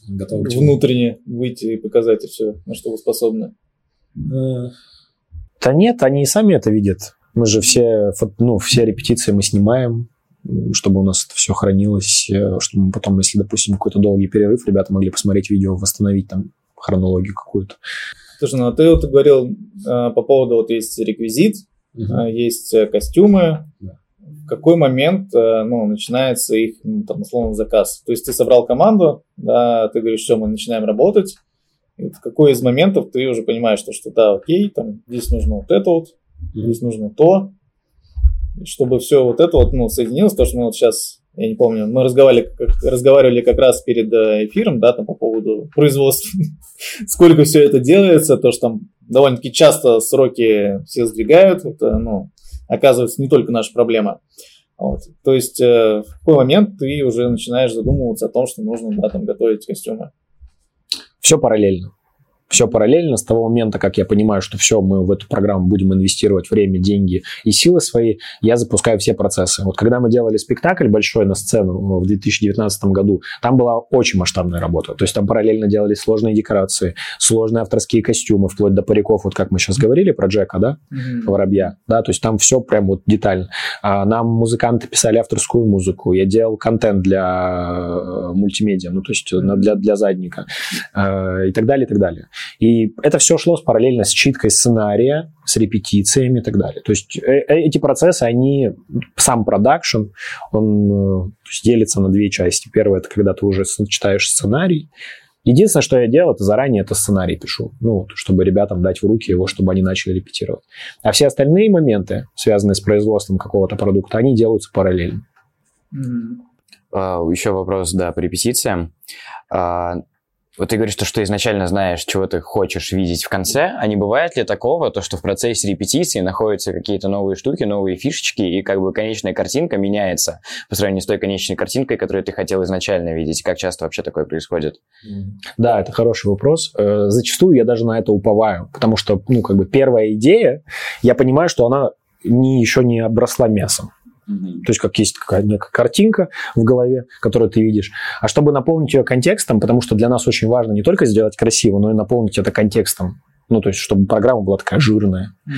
Готовы. Внутренне выйти и показать все, на что вы способны. Э, Да нет, они и сами это видят. Мы же все, ну, все репетиции мы снимаем, чтобы у нас это все хранилось, э, чтобы мы потом, если, допустим, какой-то долгий перерыв, ребята могли посмотреть видео, восстановить там хронологию какую-то. Слушай, ну а ты вот говорил э, по поводу, вот есть реквизит, угу. есть э, костюмы. В какой момент э, ну, начинается их, ну, там, условно, заказ? То есть ты собрал команду, да, ты говоришь, что мы начинаем работать, и в какой из моментов ты уже понимаешь, что, что да, окей, там, здесь нужно вот это вот, здесь нужно то, чтобы все вот это вот, ну, соединилось, потому что мы вот сейчас, я не помню, мы разговаривали как, разговаривали как раз перед э, эфиром, да, там по поводу производства, сколько все это делается, то, что там довольно-таки часто сроки все сдвигают, это, ну, оказывается не только наша проблема. Вот. То есть э, в какой момент ты уже начинаешь задумываться о том, что нужно да, там, готовить костюмы? Все параллельно все параллельно с того момента, как я понимаю, что все, мы в эту программу будем инвестировать время, деньги и силы свои, я запускаю все процессы. Вот когда мы делали спектакль большой на сцену в 2019 году, там была очень масштабная работа. То есть там параллельно делались сложные декорации, сложные авторские костюмы, вплоть до париков, вот как мы сейчас говорили про Джека, да, mm-hmm. Воробья, да, то есть там все прям вот детально. А нам музыканты писали авторскую музыку, я делал контент для э, мультимедиа, ну то есть для, для задника э, и так далее, и так далее. И это все шло параллельно с читкой сценария, с репетициями и так далее. То есть э, э, эти процессы, они, сам продакшн, он э, делится на две части. Первое, это когда ты уже читаешь сценарий, Единственное, что я делал, это заранее это сценарий пишу, ну, чтобы ребятам дать в руки его, чтобы они начали репетировать. А все остальные моменты, связанные с производством какого-то продукта, они делаются параллельно. Mm-hmm. Uh, еще вопрос, да, по репетициям. Uh, вот ты говоришь, что, что изначально знаешь, чего ты хочешь видеть в конце, а не бывает ли такого, то, что в процессе репетиции находятся какие-то новые штуки, новые фишечки, и как бы конечная картинка меняется по сравнению с той конечной картинкой, которую ты хотел изначально видеть? Как часто вообще такое происходит? Да, это хороший вопрос. Э, зачастую я даже на это уповаю, потому что, ну, как бы первая идея, я понимаю, что она не, еще не обросла мясом. То есть как есть какая-то некая картинка в голове, которую ты видишь. А чтобы наполнить ее контекстом, потому что для нас очень важно не только сделать красиво, но и наполнить это контекстом. Ну, то есть, чтобы программа была такая жирная, mm-hmm.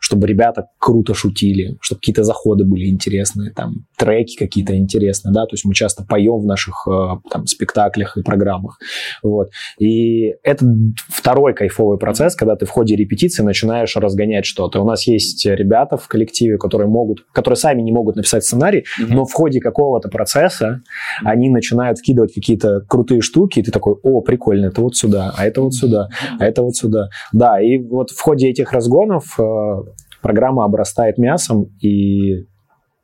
чтобы ребята круто шутили, чтобы какие-то заходы были интересные, там, треки какие-то интересные, да, то есть мы часто поем в наших э, там спектаклях и программах, вот. И это второй кайфовый процесс, когда ты в ходе репетиции начинаешь разгонять что-то. У нас есть ребята в коллективе, которые могут, которые сами не могут написать сценарий, mm-hmm. но в ходе какого-то процесса они начинают вкидывать какие-то крутые штуки, и ты такой, о, прикольно, это вот сюда, а это вот сюда, а это вот сюда. Да, и вот в ходе этих разгонов э, программа обрастает мясом, и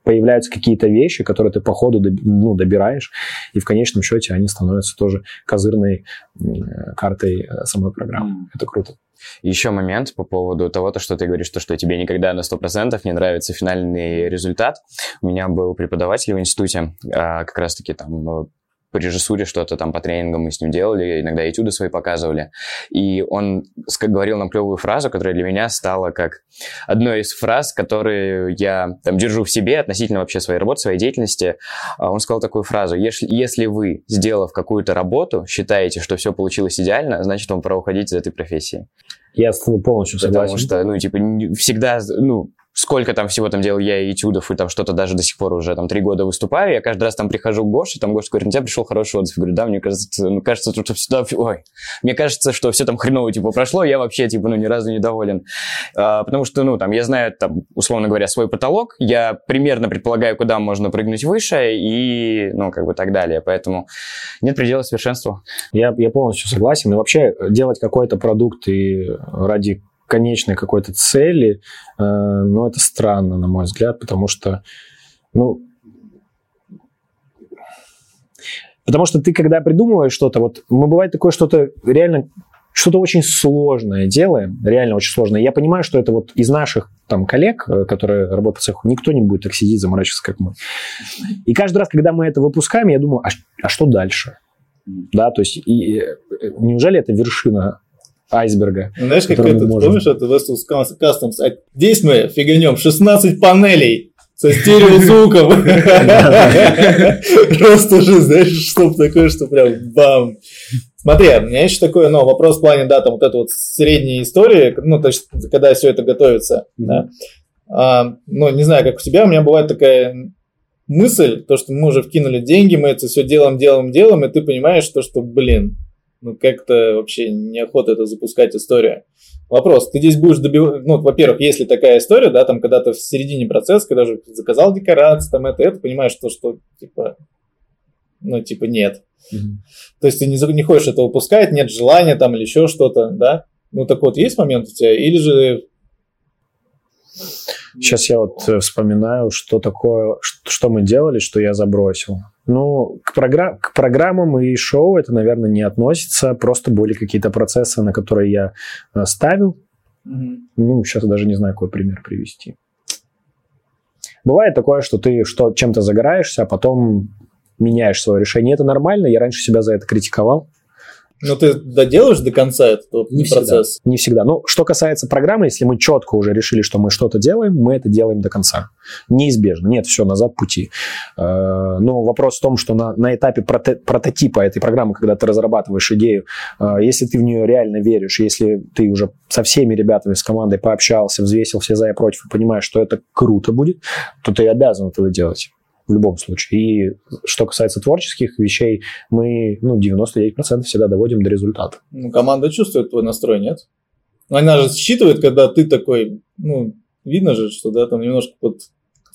появляются какие-то вещи, которые ты по ходу ну, добираешь, и в конечном счете они становятся тоже козырной э, картой э, самой программы. Это круто. Еще момент по поводу того, то, что ты говоришь, то, что тебе никогда на 100% не нравится финальный результат. У меня был преподаватель в институте, а, как раз-таки там по режиссуре что-то там по тренингам мы с ним делали, иногда этюды свои показывали. И он говорил нам клевую фразу, которая для меня стала как одной из фраз, которые я там держу в себе относительно вообще своей работы, своей деятельности. А он сказал такую фразу, если, если вы, сделав какую-то работу, считаете, что все получилось идеально, значит, вам пора уходить из этой профессии. Я с тобой полностью согласен. Потому что, ну, типа, всегда, ну, сколько там всего там делал я и этюдов, и там что-то даже до сих пор уже там три года выступаю, я каждый раз там прихожу к Гоше, там Гоша говорит, на тебя пришел хороший отзыв. Я говорю, да, мне кажется, ну, кажется, что все, ой, мне кажется, что все там хреново, типа, прошло, я вообще, типа, ну, ни разу не доволен. А, потому что, ну, там, я знаю, там, условно говоря, свой потолок, я примерно предполагаю, куда можно прыгнуть выше, и, ну, как бы так далее. Поэтому нет предела совершенству. Я, я полностью согласен. И вообще делать какой-то продукт и ради конечной какой-то цели, э, но это странно, на мой взгляд, потому что, ну, потому что ты, когда придумываешь что-то, вот мы бывает такое что-то реально что-то очень сложное делаем, реально очень сложное. Я понимаю, что это вот из наших там коллег, э, которые работают в цеху, никто не будет так сидеть, заморачиваться, как мы. И каждый раз, когда мы это выпускаем, я думаю, а, а что дальше? Да, то есть, и, э, неужели это вершина айсберга. Ну, знаешь, как это, можем... помнишь, это Vestus Customs? А здесь мы фиганем 16 панелей. со стереозвуком. Просто уже, знаешь, что такое, что прям бам. Смотри, у меня еще такой, ну, вопрос в плане, да, там вот это вот средней истории, ну, то есть, когда все это готовится, да. А, ну, не знаю, как у тебя, у меня бывает такая мысль, то, что мы уже вкинули деньги, мы это все делаем, делаем, делаем, и ты понимаешь, то, что, блин, ну, как-то вообще неохота это запускать историю. Вопрос, ты здесь будешь добиваться, ну, во-первых, если такая история, да, там, когда ты в середине процесса, когда уже заказал декорации, там, это, это, понимаешь, то, что, типа, ну, типа, нет. Mm-hmm. То есть ты не, не хочешь это выпускать, нет желания там или еще что-то, да? Ну, так вот, есть момент у тебя? Или же Сейчас я вот э, вспоминаю, что такое, что мы делали, что я забросил. Ну, к, программ, к программам и шоу это, наверное, не относится. Просто были какие-то процессы, на которые я э, ставил. Mm-hmm. Ну, сейчас даже не знаю, какой пример привести. Бывает такое, что ты что, чем-то загораешься, а потом меняешь свое решение. Это нормально, я раньше себя за это критиковал. Но ты доделаешь до конца этот не процесс? Всегда. Не всегда. Ну, что касается программы, если мы четко уже решили, что мы что-то делаем, мы это делаем до конца. Неизбежно. Нет, все, назад пути. Э, но вопрос в том, что на, на этапе прото- прототипа этой программы, когда ты разрабатываешь идею, э, если ты в нее реально веришь, если ты уже со всеми ребятами, с командой пообщался, взвесил все за и против и понимаешь, что это круто будет, то ты обязан это делать в любом случае. И что касается творческих вещей, мы ну, 99% всегда доводим до результата. Ну, команда чувствует твой настрой, нет? Ну, она же считывает, когда ты такой, ну, видно же, что да, там немножко под,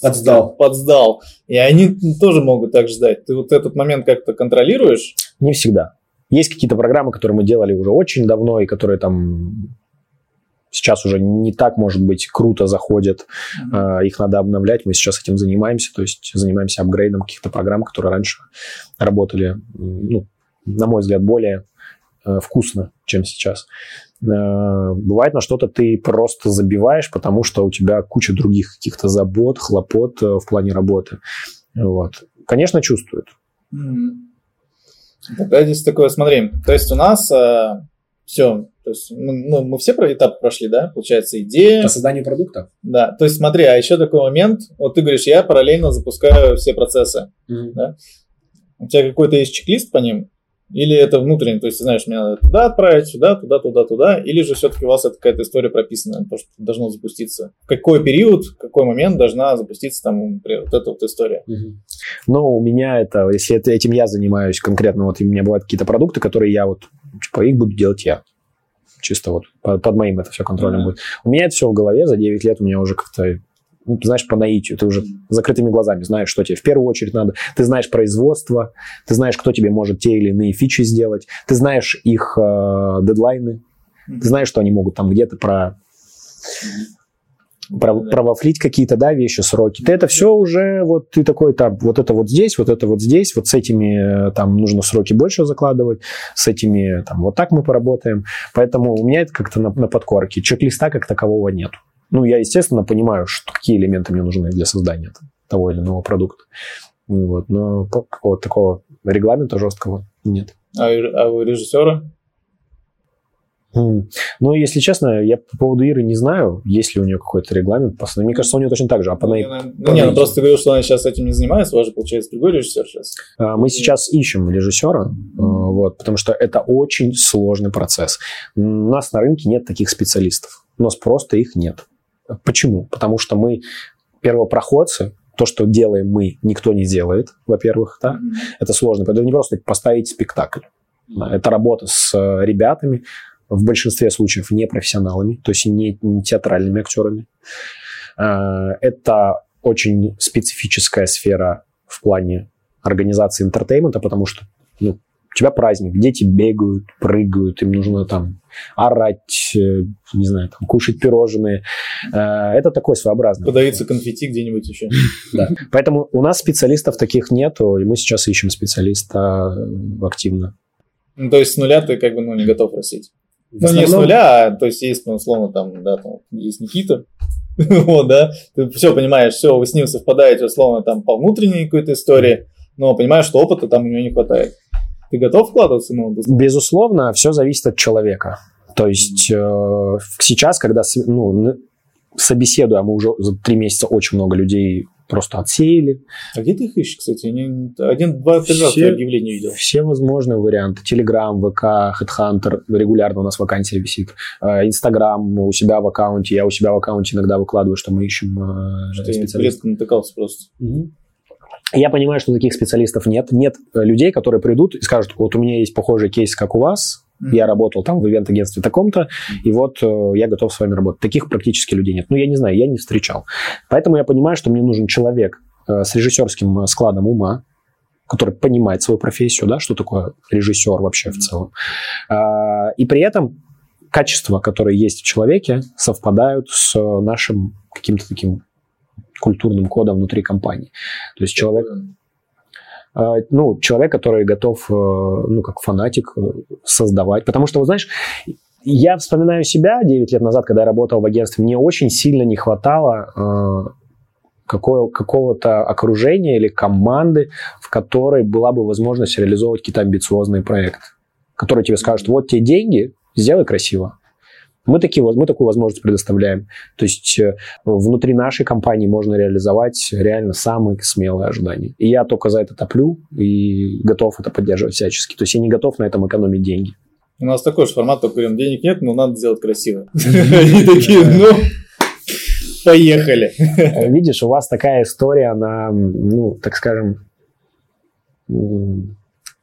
подсдал. подсдал. И они тоже могут так ждать. Ты вот этот момент как-то контролируешь? Не всегда. Есть какие-то программы, которые мы делали уже очень давно, и которые там сейчас уже не так, может быть, круто заходят, mm-hmm. их надо обновлять, мы сейчас этим занимаемся, то есть занимаемся апгрейдом каких-то программ, которые раньше работали, ну, на мой взгляд, более э, вкусно, чем сейчас. Э, бывает на что-то ты просто забиваешь, потому что у тебя куча других каких-то забот, хлопот в плане работы. Вот. Конечно, чувствуют. Mm-hmm. Тогда здесь такое, смотри, то есть у нас э, все, то есть ну, мы все про этап прошли, да, получается, идея. По созданию продукта. Да, то есть смотри, а еще такой момент, вот ты говоришь, я параллельно запускаю все процессы, mm-hmm. да? У тебя какой-то есть чек-лист по ним? Или это внутренний, то есть ты знаешь, мне надо туда отправить, сюда, туда, туда, туда, или же все-таки у вас это какая-то история прописана, то, что должно запуститься. В какой период, в какой момент должна запуститься там например, вот эта вот история? Угу. Ну, у меня это, если это, этим я занимаюсь конкретно, вот у меня бывают какие-то продукты, которые я вот, типа, их буду делать я чисто вот под, моим это все контролем mm-hmm. будет. У меня это все в голове, за 9 лет у меня уже как-то ну, знаешь, по наитию, ты уже закрытыми глазами знаешь, что тебе в первую очередь надо, ты знаешь производство, ты знаешь, кто тебе может те или иные фичи сделать, ты знаешь их э, дедлайны, ты знаешь, что они могут там где-то про правофлить какие-то, да, вещи, сроки. Ты это все уже, вот ты такой, там, вот это вот здесь, вот это вот здесь, вот с этими, там, нужно сроки больше закладывать, с этими, там, вот так мы поработаем. Поэтому у меня это как-то на, на подкорке. Чек-листа как такового нет. Ну, я, естественно, понимаю, что, какие элементы мне нужны для создания того или иного продукта. Вот, но какого-то такого регламента жесткого нет. А, а у режиссера? Ну, если честно, я по поводу Иры не знаю, есть ли у нее какой-то регламент. Мне кажется, у нее точно так же. А по ну, не, ну, не, ну просто ты говорил, что она сейчас этим не занимается, у вас же, получается, другой режиссер сейчас. А, мы сейчас ищем режиссера, mm-hmm. вот, потому что это очень сложный процесс. У нас на рынке нет таких специалистов. У нас просто их нет. Почему? Потому что мы первопроходцы, то, что делаем мы, никто не делает, во-первых, да, mm-hmm. это сложно. Это не просто поставить спектакль. Это работа с э, ребятами, в большинстве случаев не профессионалами, то есть не, не театральными актерами. А, это очень специфическая сфера в плане организации entertainment а, потому что ну, у тебя праздник, дети бегают, прыгают, им нужно там орать, э, не знаю, там, кушать пирожные. А, это такой своеобразный. Подавиться конфетти где-нибудь еще. Да. Поэтому у нас специалистов таких нету, и мы сейчас ищем специалиста активно. Ну, то есть с нуля ты как бы ну, не готов просить? Ну, основном... не с нуля, а, то есть есть, ну, условно, там, да, там, есть Никита, вот, да, ты все понимаешь, все, вы с ним совпадаете, условно, там, по внутренней какой-то истории, но понимаешь, что опыта там у него не хватает. Ты готов вкладываться? Ну, Безусловно, все зависит от человека. То есть э, сейчас, когда ну, собеседуя, мы уже за три месяца очень много людей просто отсеяли. А где ты их ищешь, кстати? Один, два, три раза объявления видел. Все возможные варианты. Телеграм, ВК, Headhunter. Регулярно у нас вакансия висит. Э, Инстаграм у себя в аккаунте. Я у себя в аккаунте иногда выкладываю, что мы ищем э, что специалистов. Я натыкался просто. Угу. Я понимаю, что таких специалистов нет. Нет людей, которые придут и скажут, вот у меня есть похожий кейс, как у вас, Mm-hmm. Я работал там в ивент-агентстве таком-то, mm-hmm. и вот э, я готов с вами работать. Таких практически людей нет. Ну, я не знаю, я не встречал. Поэтому я понимаю, что мне нужен человек э, с режиссерским э, складом ума, который понимает свою профессию, да, что такое режиссер вообще mm-hmm. в целом. Э, и при этом качества, которые есть в человеке, совпадают с нашим каким-то таким культурным кодом внутри компании. То есть человек... ну, человек, который готов, э, ну, как фанатик, э, создавать. Потому что, вот знаешь, я вспоминаю себя 9 лет назад, когда я работал в агентстве, мне очень сильно не хватало э, какого- какого-то окружения или команды, в которой была бы возможность реализовывать какие-то амбициозные проекты, которые тебе скажут, вот те деньги, сделай красиво. Мы, такие, мы такую возможность предоставляем. То есть э, внутри нашей компании можно реализовать реально самые смелые ожидания. И я только за это топлю и готов это поддерживать всячески. То есть я не готов на этом экономить деньги. У нас такой же формат, только говорим, денег нет, но надо сделать красиво. Они такие, ну, поехали. Видишь, у вас такая история, она, ну, так скажем,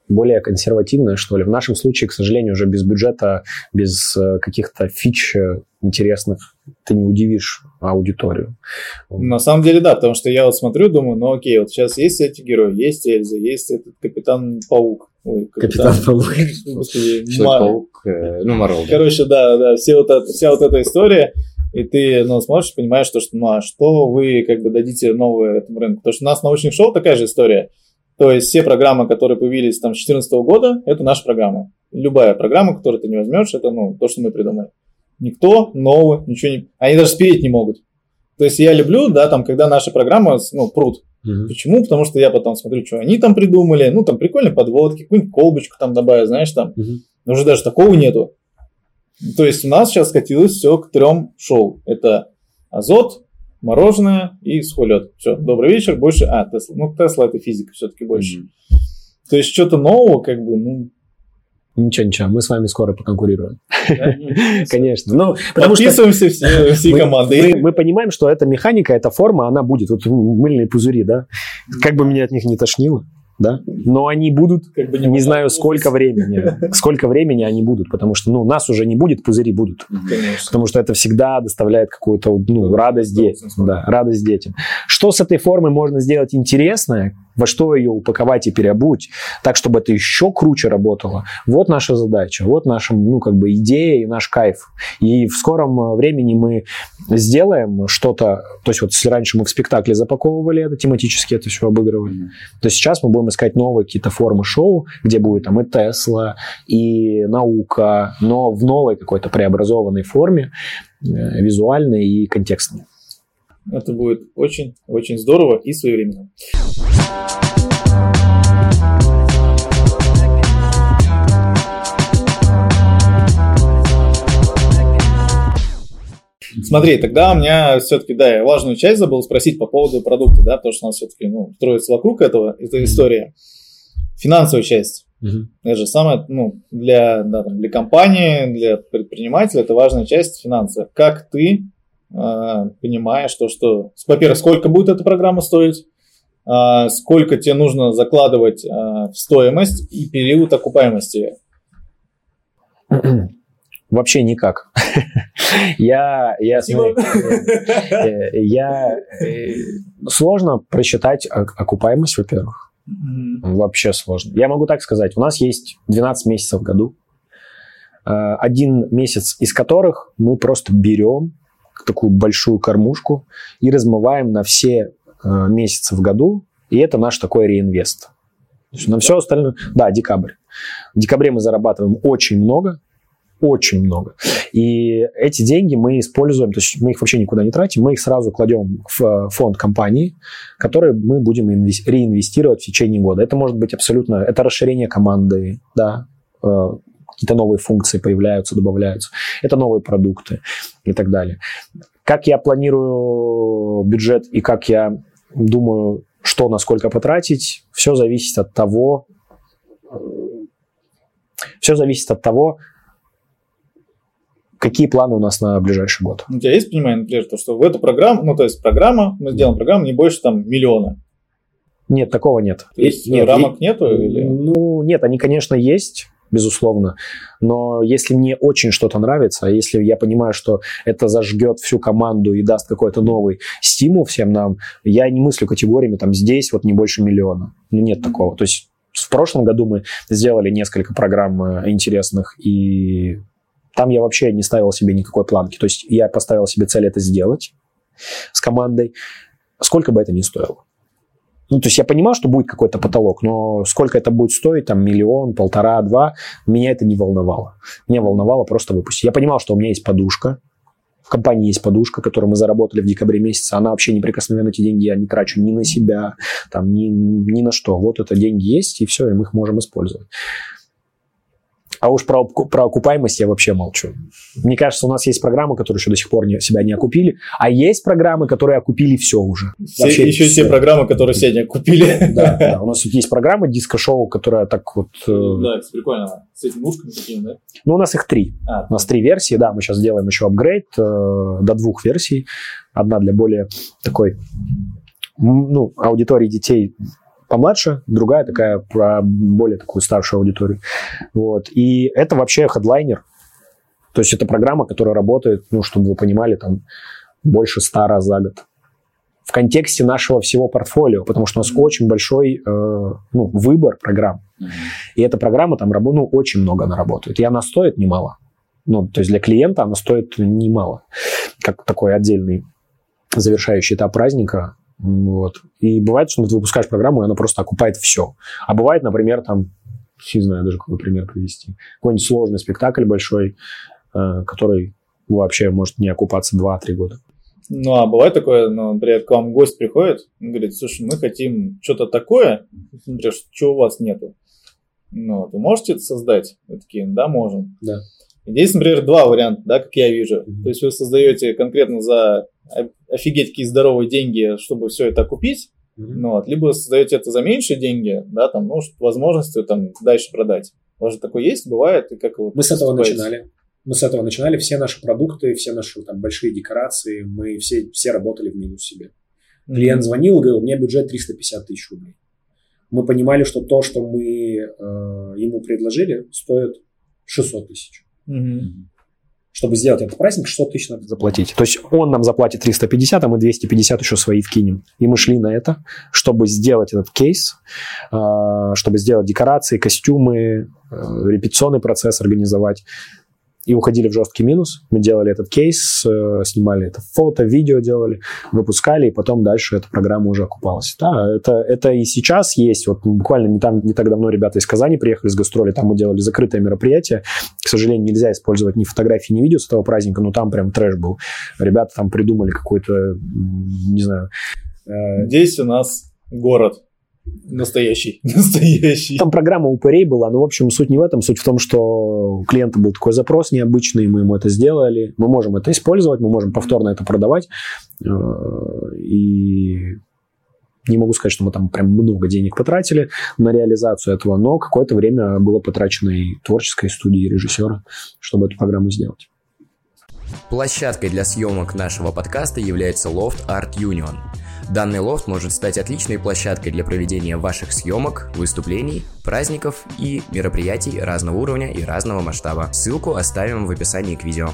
более консервативная, что ли. В нашем случае, к сожалению, уже без бюджета, без э, каких-то фич э, интересных ты не удивишь аудиторию. На самом деле, да, потому что я вот смотрю, думаю, ну окей, вот сейчас есть эти герои, есть Эльза, есть этот Капитан Паук. Ой, Капитан, Капитан Паук. Человек-паук, э, ну, Марвел. Короче, да, да, все вот это, вся вот эта история, и ты, ну, смотришь, понимаешь, что, ну, а что вы, как бы, дадите новое этому рынку. Потому что у нас научных шоу такая же история – то есть все программы, которые появились там с 2014 года, это наша программа. Любая программа, которую ты не возьмешь, это ну, то, что мы придумали. Никто нового, ничего не... Они даже спереть не могут. То есть я люблю, да, там, когда наши программы, ну, прут. Mm-hmm. Почему? Потому что я потом смотрю, что они там придумали. Ну, там прикольные подводки, какую-нибудь колбочку там добавить, знаешь, там. Но уже даже такого нету. То есть у нас сейчас скатилось все к трем шоу. Это азот, мороженое и сухой Все, добрый вечер, больше... А, Тесла. Ну, Тесла это физика все-таки больше. Mm-hmm. То есть что-то нового, как бы, ну... Ничего, ничего, мы с вами скоро поконкурируем. Конечно. Ну, потому Подписываемся все, всей командой. Мы, мы понимаем, что эта механика, эта форма, она будет. Вот мыльные пузыри, да? Как бы меня от них не тошнило да, но они будут, как бы не, не знаю, сколько времени, сколько времени они будут, потому что, ну, нас уже не будет, пузыри будут, Конечно. потому что это всегда доставляет какую-то, ну, радость детям, да, радость детям. Что с этой формой можно сделать интересное, во что ее упаковать и переобуть, так, чтобы это еще круче работало. Вот наша задача, вот наша, ну, как бы идея и наш кайф. И в скором э, времени мы сделаем что-то, то есть вот если раньше мы в спектакле запаковывали это, тематически это все обыгрывали, mm-hmm. то сейчас мы будем искать новые какие-то формы шоу, где будет там и Тесла, и наука, но в новой какой-то преобразованной форме, э, визуальной и контекстной. Это будет очень-очень здорово и своевременно. Смотри, тогда у меня все-таки, да, я важную часть забыл спросить по поводу продукта, да, потому что у нас все-таки ну, строится вокруг этого, этой истории. Финансовая часть. Угу. Это же самое, ну, для, да, там, для компании, для предпринимателя это важная часть финансов. Как ты понимаешь то, что, во-первых, сколько будет эта программа стоить, э, сколько тебе нужно закладывать э, в стоимость и период окупаемости Вообще никак. я, я, э, я, э, сложно просчитать окупаемость, во-первых. Вообще сложно. Я могу так сказать. У нас есть 12 месяцев в году. Э, один месяц из которых мы просто берем такую большую кормушку и размываем на все месяцы в году. И это наш такой реинвест. На все остальное... Да, декабрь. В декабре мы зарабатываем очень много, очень много. И эти деньги мы используем, то есть мы их вообще никуда не тратим, мы их сразу кладем в э, фонд компании, который мы будем реинвестировать в течение года. Это может быть абсолютно, это расширение команды, да, э, какие-то новые функции появляются, добавляются, это новые продукты и так далее. Как я планирую бюджет и как я думаю, что на сколько потратить. Все зависит от того, все зависит от того, какие планы у нас на ближайший год. У тебя есть понимание, например, то, что в эту программу, ну, то есть программа, мы сделаем программу не больше там миллиона. Нет, такого нет. То есть нет, рамок и, нету? Или? Ну, нет, они, конечно, есть, безусловно. Но если мне очень что-то нравится, а если я понимаю, что это зажгет всю команду и даст какой-то новый стимул всем нам, я не мыслю категориями, там, здесь вот не больше миллиона. Ну, нет такого. То есть в прошлом году мы сделали несколько программ э, интересных, и там я вообще не ставил себе никакой планки. То есть я поставил себе цель это сделать с командой, сколько бы это ни стоило. Ну, то есть я понимал, что будет какой-то потолок, но сколько это будет стоить, там, миллион, полтора, два, меня это не волновало. Меня волновало просто выпустить. Я понимал, что у меня есть подушка, в компании есть подушка, которую мы заработали в декабре месяце, она вообще неприкосновенна, эти деньги я не трачу ни на себя, там, ни, ни на что. Вот это деньги есть, и все, и мы их можем использовать. А уж про, про окупаемость я вообще молчу. Мне кажется, у нас есть программы, которые еще до сих пор не, себя не окупили, а есть программы, которые окупили все уже. Все, вообще еще все. программы, которые сегодня купили. Да, да, у нас есть программа диско-шоу, которая так вот... Э, да, это прикольно. С этими ушками такими, да? Ну, у нас их три. А, у нас три версии, да, мы сейчас делаем еще апгрейд э, до двух версий. Одна для более такой ну, аудитории детей помладше, другая такая про более такую старшую аудиторию. Вот. И это вообще хедлайнер. То есть это программа, которая работает, ну, чтобы вы понимали, там больше ста раз за год. В контексте нашего всего портфолио, потому что у нас mm-hmm. очень большой э, ну, выбор программ. Mm-hmm. И эта программа там ну, очень много она работает. И она стоит немало. Ну, то есть для клиента она стоит немало. Как такой отдельный завершающий этап праздника вот. И бывает, что ты выпускаешь программу, и она просто окупает все. А бывает, например, там, не знаю даже какой пример привести, какой-нибудь сложный спектакль большой, э, который вообще может не окупаться 2-3 года. Ну, а бывает такое, ну, например, к вам гость приходит, он говорит, слушай, мы хотим что-то такое, например, что у вас нету. Ну, вы можете это создать? Вы такие, да, можем. Да. Здесь, например, два варианта, да, как я вижу. Mm-hmm. То есть вы создаете конкретно за офигеть какие здоровые деньги, чтобы все это купить, mm-hmm. ну, вот, либо создаете это за меньшие деньги, да, там, ну, возможностью там дальше продать. У вас же такое есть, бывает, и как вы Мы с этого начинали. Мы с этого начинали. Все наши продукты, все наши там большие декорации, мы все, все работали в минус себе. Клиент mm-hmm. звонил и говорил, у меня бюджет 350 тысяч рублей. Мы понимали, что то, что мы э, ему предложили, стоит 600 тысяч. Mm-hmm чтобы сделать этот праздник, 600 тысяч надо заплатить. То есть он нам заплатит 350, а мы 250 еще свои вкинем. И мы шли на это, чтобы сделать этот кейс, а, чтобы сделать декорации, костюмы, э, репетиционный процесс организовать и уходили в жесткий минус. Мы делали этот кейс, э, снимали это фото, видео делали, выпускали, и потом дальше эта программа уже окупалась. Да, это, это и сейчас есть. Вот буквально не, там, не так давно ребята из Казани приехали с гастроли, там мы делали закрытое мероприятие. К сожалению, нельзя использовать ни фотографии, ни видео с этого праздника, но там прям трэш был. Ребята там придумали какой-то, не знаю... Э, Здесь у нас город Настоящий, настоящий. Там программа упырей была, но, в общем, суть не в этом. Суть в том, что у клиента был такой запрос необычный, мы ему это сделали. Мы можем это использовать, мы можем повторно это продавать. Э, и не могу сказать, что мы там прям много денег потратили на реализацию этого, но какое-то время было потрачено и творческой студии, и режиссера, чтобы эту программу сделать. Площадкой для съемок нашего подкаста является Loft Art Union – Данный лофт может стать отличной площадкой для проведения ваших съемок, выступлений, праздников и мероприятий разного уровня и разного масштаба. Ссылку оставим в описании к видео.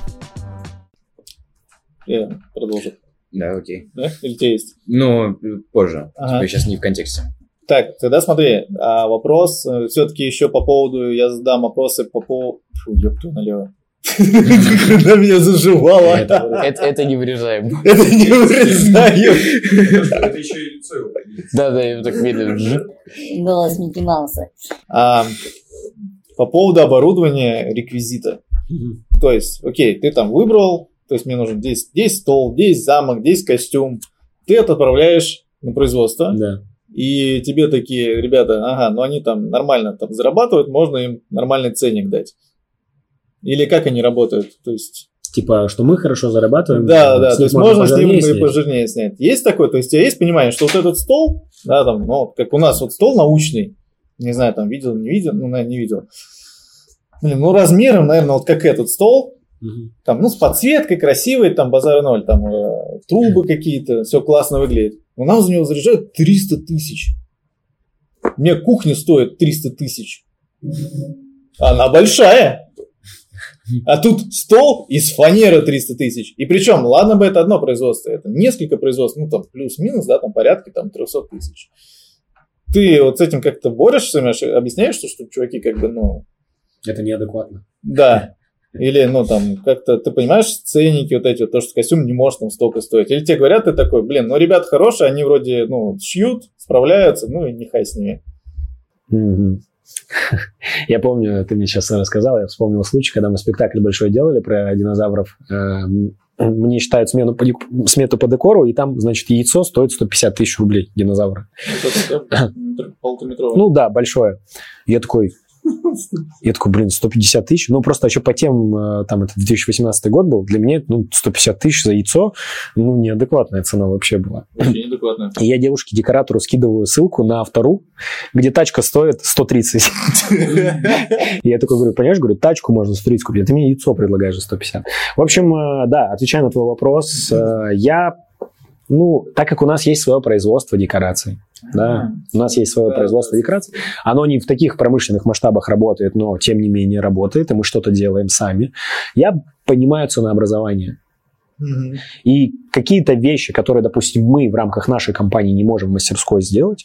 Я продолжу. Да, окей. Да? Или тебе есть? Ну, позже. Ага. Типа сейчас не в контексте. Так, тогда смотри, а вопрос э, все-таки еще по поводу, я задам вопросы по поводу... Фу, ёпту налево. Когда меня заживало. Это не вырезаем. Это не вырезаем. Это еще и лицо Да, да, я так видно. Голос Микки Мауса. По поводу оборудования реквизита. То есть, окей, ты там выбрал, то есть мне нужен здесь, здесь стол, здесь замок, здесь костюм. Ты это отправляешь на производство. Да. И тебе такие, ребята, ага, ну они там нормально там зарабатывают, можно им нормальный ценник дать. Или как они работают? То есть... типа, что мы хорошо зарабатываем. Да, да, то есть можно с ним и пожирнее снять. Есть такое, то есть у тебя есть понимание, что вот этот стол, да, там, ну, как у нас вот стол научный, не знаю, там видел, не видел, ну, наверное, не видел. Блин, ну размером, наверное, вот как этот стол, угу. там, ну, с подсветкой красивой, там, базар ноль, там, э, трубы какие-то, все классно выглядит. У нас за него заряжают 300 тысяч. Мне кухня стоит 300 тысяч. Она большая. А тут стол из фанеры 300 тысяч. И причем, ладно бы это одно производство, это несколько производств, ну там плюс-минус, да, там порядка там 300 тысяч. Ты вот с этим как-то борешься, объясняешь, что, что чуваки как бы, ну... Это неадекватно. Да. Или, ну, там, как-то, ты понимаешь, ценники вот эти, вот, то, что костюм не может там столько стоить. Или тебе говорят, ты такой, блин, ну, ребята хорошие, они вроде, ну, шьют, справляются, ну, и нехай с ними. Я помню, ты мне сейчас рассказал, я вспомнил случай, когда мы спектакль большой делали про динозавров. Э, мне считают смену по, смету по декору, и там, значит, яйцо стоит 150 тысяч рублей динозавра. Ну да, большое. Я такой, я такой, блин, 150 тысяч. Ну, просто еще по тем, э, там, это 2018 год был, для меня, ну, 150 тысяч за яйцо, ну, неадекватная цена вообще была. Вообще неадекватная. И я девушке-декоратору скидываю ссылку на вторую, где тачка стоит 130. И я такой говорю, понимаешь, говорю, тачку можно 130 купить, а ты мне яйцо предлагаешь за 150. В общем, э, да, отвечая на твой вопрос, э, я ну, так как у нас есть свое производство декораций, да, у нас есть свое производство декораций, оно не в таких промышленных масштабах работает, но тем не менее работает, и мы что-то делаем сами. Я понимаю ценообразование. И какие-то вещи, которые, допустим, мы в рамках нашей компании не можем в мастерской сделать,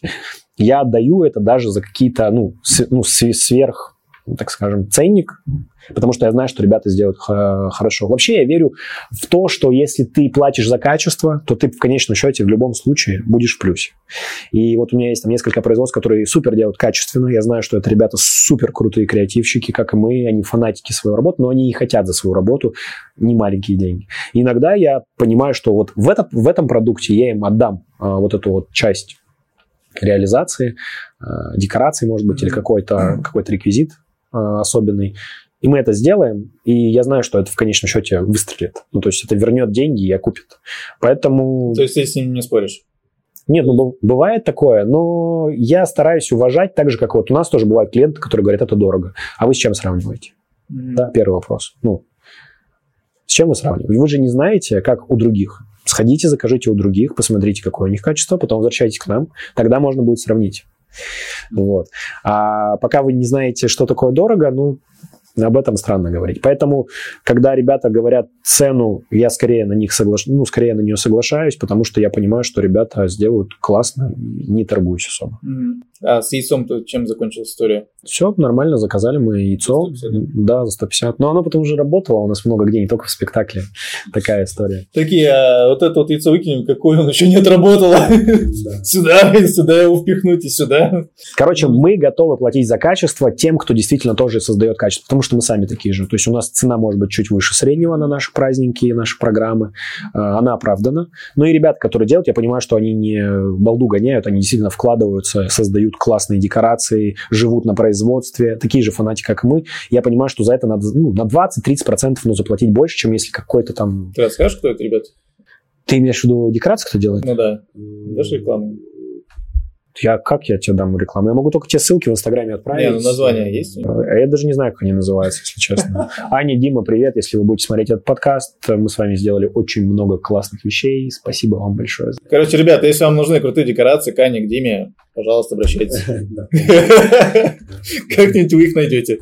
я отдаю это даже за какие-то, ну, с, ну сверх так скажем, ценник, потому что я знаю, что ребята сделают хорошо. Вообще я верю в то, что если ты платишь за качество, то ты в конечном счете в любом случае будешь в плюсе. И вот у меня есть там несколько производств, которые супер делают качественно. Я знаю, что это ребята супер крутые креативщики, как и мы, они фанатики своей работы, но они и хотят за свою работу не маленькие деньги. И иногда я понимаю, что вот в, это, в этом продукте я им отдам а, вот эту вот часть реализации, э, декорации, может быть, или какой-то какой реквизит, особенный. И мы это сделаем, и я знаю, что это в конечном счете выстрелит. Ну, то есть это вернет деньги и окупит. Поэтому... То есть ты с ним не споришь? Нет, ну бывает такое, но я стараюсь уважать так же, как вот у нас тоже бывают клиенты, которые говорят, это дорого. А вы с чем сравниваете? Mm-hmm. Да, первый вопрос. Ну, с чем вы сравниваете? Вы же не знаете, как у других. Сходите, закажите у других, посмотрите, какое у них качество, потом возвращайтесь к нам. Тогда можно будет сравнить. Вот. А пока вы не знаете, что такое дорого, ну, об этом странно говорить. Поэтому, когда ребята говорят цену, я скорее на них соглашаюсь, ну, скорее на нее соглашаюсь, потому что я понимаю, что ребята сделают классно, не торгуюсь особо. Mm-hmm. А с яйцом-то чем закончилась история? Все, нормально, заказали мы яйцо. 150, да? за 150. Но оно потом уже работало у нас много где, не только в спектакле. Такая история. Такие, а вот это вот яйцо выкинем, какое он еще не отработало. Сюда, сюда его впихнуть и сюда. Короче, мы готовы платить за качество тем, кто действительно тоже создает качество, потому что мы сами такие же. То есть у нас цена может быть чуть выше среднего на наши праздники и наши программы. А, она оправдана. Но и ребята, которые делают, я понимаю, что они не балду гоняют, они действительно вкладываются, создают классные декорации, живут на производстве, такие же фанатики, как мы. Я понимаю, что за это надо ну, на 20-30% ну, заплатить больше, чем если какой-то там... Ты расскажешь, кто это, ребят? Ты имеешь в виду декорации, кто делает? Ну да. Дашь рекламу? Я как я тебе дам рекламу? Я могу только тебе ссылки в Инстаграме отправить. Не, ну название есть? А я даже не знаю, как они называются, если честно. Аня, Дима, привет. Если вы будете смотреть этот подкаст, мы с вами сделали очень много классных вещей. Спасибо вам большое. Короче, ребята, если вам нужны крутые декорации, к Ане, к Диме, пожалуйста, обращайтесь. Как-нибудь вы их найдете.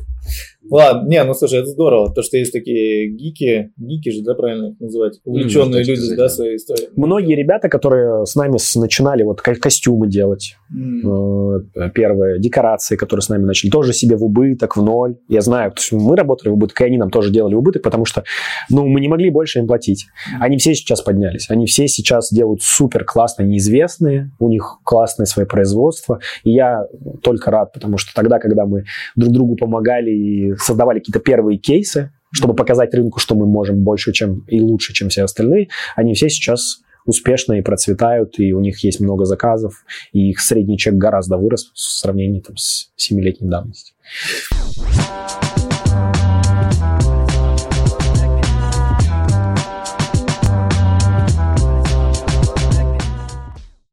Ладно, не, ну слушай, это здорово, то, что есть такие гики, гики же, да, правильно их называть, увлеченные mm, люди, сказать, да, своей историей. Многие ребята, которые с нами начинали вот костюмы делать, mm. первые декорации, которые с нами начали, тоже себе в убыток, в ноль. Я знаю, потому что мы работали в убыток, и они нам тоже делали в убыток, потому что, ну, мы не могли больше им платить. Они все сейчас поднялись, они все сейчас делают супер классные, неизвестные, у них классное свое производство, и я только рад, потому что тогда, когда мы друг другу помогали и создавали какие-то первые кейсы, чтобы показать рынку, что мы можем больше чем и лучше, чем все остальные, они все сейчас успешно и процветают, и у них есть много заказов, и их средний чек гораздо вырос в сравнении там, с 7-летней давностью.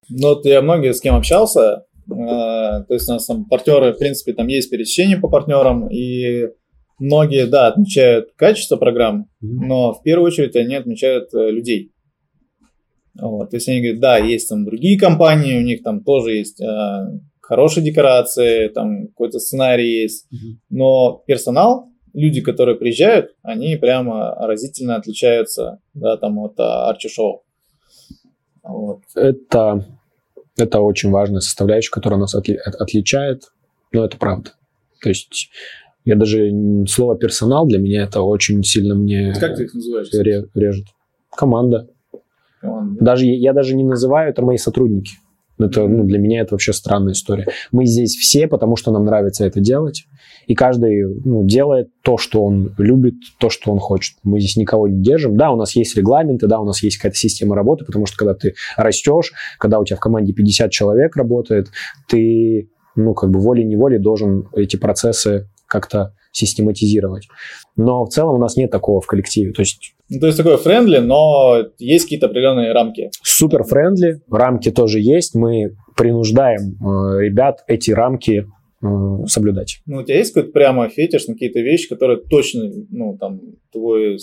Ну, вот я многие с кем общался, то есть у нас там партнеры, в принципе, там есть пересечение по партнерам, и многие, да, отмечают качество программ, но в первую очередь они отмечают э, людей. Вот, то есть они говорят, да, есть там другие компании, у них там тоже есть э, хорошие декорации, там какой-то сценарий есть, но персонал, люди, которые приезжают, они прямо разительно отличаются, да, там от Арчи Шоу. Вот. Это, это очень важная составляющая, которая нас отли, от, отличает, но это правда. То есть я даже слово персонал для меня это очень сильно мне как ты их называешь? режет. Команда. Команда. Даже я даже не называю это мои сотрудники. Это, ну, для меня это вообще странная история. Мы здесь все, потому что нам нравится это делать. И каждый ну, делает то, что он любит, то, что он хочет. Мы здесь никого не держим. Да, у нас есть регламенты, да, у нас есть какая-то система работы, потому что когда ты растешь, когда у тебя в команде 50 человек работает, ты, ну, как бы волей-неволей должен эти процессы как-то систематизировать. Но в целом у нас нет такого в коллективе. То есть ну, то есть такое friendly, но есть какие-то определенные рамки. Супер friendly, рамки тоже есть. Мы принуждаем э, ребят эти рамки соблюдать. Ну, у тебя есть какой-то прямо фетиш на какие-то вещи, которые точно, ну, там, твой,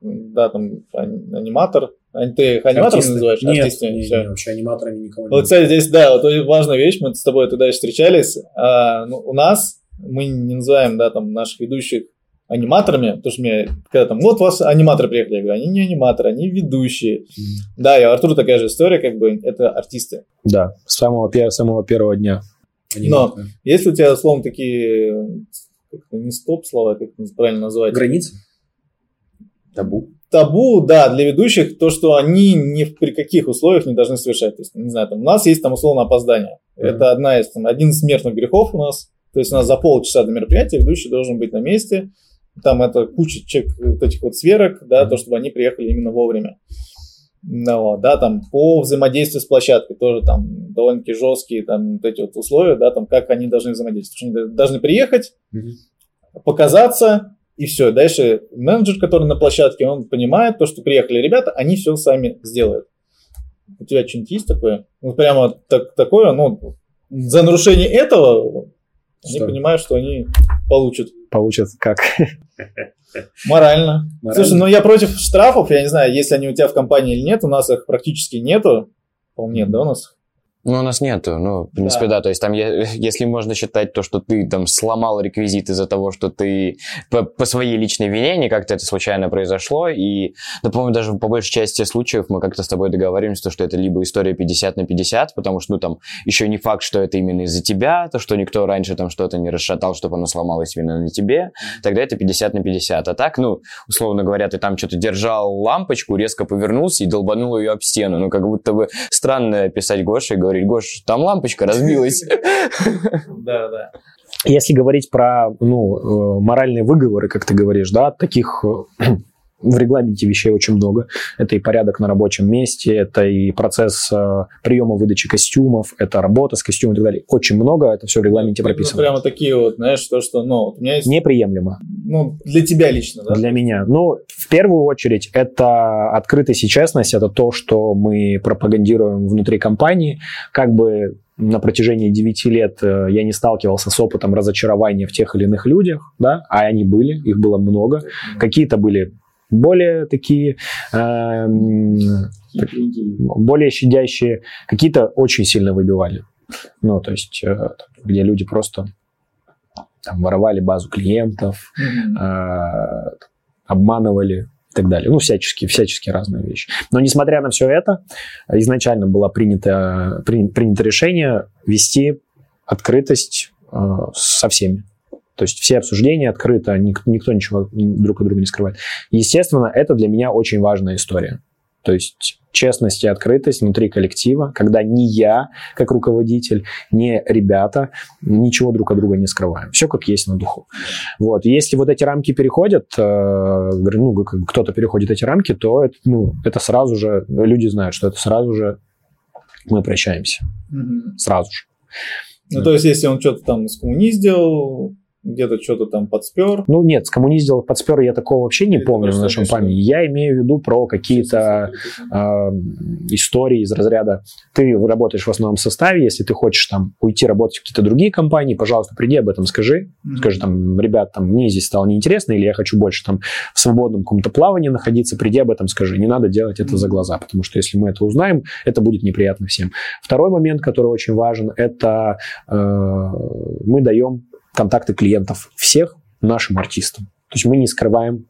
да, там, аниматор, ты их аниматорами Артисты. называешь? Нет, Артистами? не, не, вообще аниматорами никого Вот, кстати, здесь, да, вот важная вещь, мы с тобой тогда встречались. А, ну, у нас, мы не называем, да, там, наших ведущих аниматорами, потому что мне, когда там, вот у вас аниматоры приехали, я говорю, они не аниматоры, они ведущие. Да, и у Артура такая же история, как бы, это артисты. Да, с самого, пе- самого первого дня. Но если у тебя, условно, такие, не стоп-слова, как это правильно назвать? Границы? Табу. табу, да, для ведущих, то, что они ни в при каких условиях не должны совершать. То есть, не знаю, там, у нас есть там условно опоздание. Это одна из, там, один из смертных грехов у нас. То есть у нас за полчаса до мероприятия ведущий должен быть на месте. Там это куча чек, вот этих вот сверок, да, то, чтобы они приехали именно вовремя. Ну, да, там по взаимодействию с площадкой тоже там довольно-таки жесткие там вот эти вот условия, да, там как они должны взаимодействовать. Они должны приехать, показаться, и все. Дальше менеджер, который на площадке, он понимает то, что приехали ребята, они все сами сделают. У тебя что-нибудь есть такое? Ну, прямо так, такое, ну, за нарушение этого они Что? понимают, что они получат Получат как? морально. Морально. Слушай, ну я против штрафов, я не знаю, если они у тебя в компании или нет, у нас их практически нету. По-моему, нет, да, у нас? Ну, у нас нету. Ну, в принципе, Да. да. То есть там, если можно считать то, что ты там сломал реквизит из-за того, что ты по, по своей личной вине, не как-то это случайно произошло. И, да, по-моему, даже по большей части случаев мы как-то с тобой договариваемся, то, что это либо история 50 на 50, потому что, ну, там, еще не факт, что это именно из-за тебя, то, что никто раньше там что-то не расшатал, чтобы оно сломалось именно на тебе, тогда это 50 на 50. А так, ну, условно говоря, ты там что-то держал лампочку, резко повернулся и долбанул ее об стену. Ну, как будто бы странно писать Гоше и говорить, Гош, там лампочка разбилась. Да, да. Если говорить про ну, э, моральные выговоры, как ты говоришь, да, таких в регламенте вещей очень много. Это и порядок на рабочем месте, это и процесс э, приема выдачи костюмов, это работа с костюмом и так далее. Очень много, это все в регламенте Ну, прописано. прямо такие вот, знаешь, то, что, ну, у меня есть, Неприемлемо ну, для тебя лично, да? для меня. Ну, в первую очередь, это открытость и честность, это то, что мы пропагандируем внутри компании. Как бы на протяжении 9 лет э, я не сталкивался с опытом разочарования в тех или иных людях, да, а они были, их было много. Какие-то были более такие, так, более щадящие, какие-то очень сильно выбивали. Ну, то есть, э, где люди просто там, воровали базу клиентов, э, обманывали и так далее. Ну, всячески, всячески разные вещи. Но несмотря на все это, изначально было принято, при- принято решение вести открытость э, со всеми. То есть все обсуждения открыто, ник- никто ничего друг от друга не скрывает. Естественно, это для меня очень важная история. То есть честность и открытость внутри коллектива, когда ни я, как руководитель, ни ребята ничего друг от друга не скрываем. Все как есть на духу. Вот. Если вот эти рамки переходят, э, ну, кто-то переходит эти рамки, то это, ну, это сразу же, люди знают, что это сразу же мы прощаемся. Мгм. Сразу же. Ну, то есть, если он что-то там с коммуни сделал, где-то что-то там подспер. Ну нет, скоммуниздил, подспер я такого вообще не Это помню в нашем памяти. Я имею в виду про какие-то э, истории из разряда ты работаешь в основном составе, если ты хочешь там уйти работать в какие-то другие компании, пожалуйста, приди об этом скажи. Mm-hmm. Скажи там, ребят, там мне здесь стало неинтересно, или я хочу больше там в свободном каком-то плавании находиться, приди об этом скажи. Не надо делать это за глаза, потому что если мы это узнаем, это будет неприятно всем. Второй момент, который очень важен, это э, мы даем контакты клиентов всех нашим артистам. То есть мы не скрываем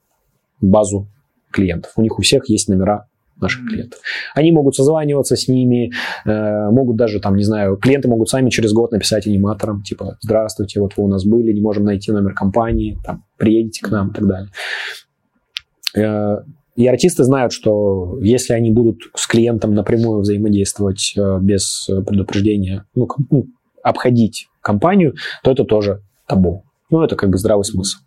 базу клиентов. У них у всех есть номера наших клиентов. Они могут созваниваться с ними, э, могут даже, там, не знаю, клиенты могут сами через год написать аниматорам, типа, здравствуйте, вот вы у нас были, не можем найти номер компании, там, приедете к нам и так далее. Э, и артисты знают, что если они будут с клиентом напрямую взаимодействовать э, без предупреждения, ну, ну, обходить компанию, то это тоже табу. Ну, это как бы здравый смысл.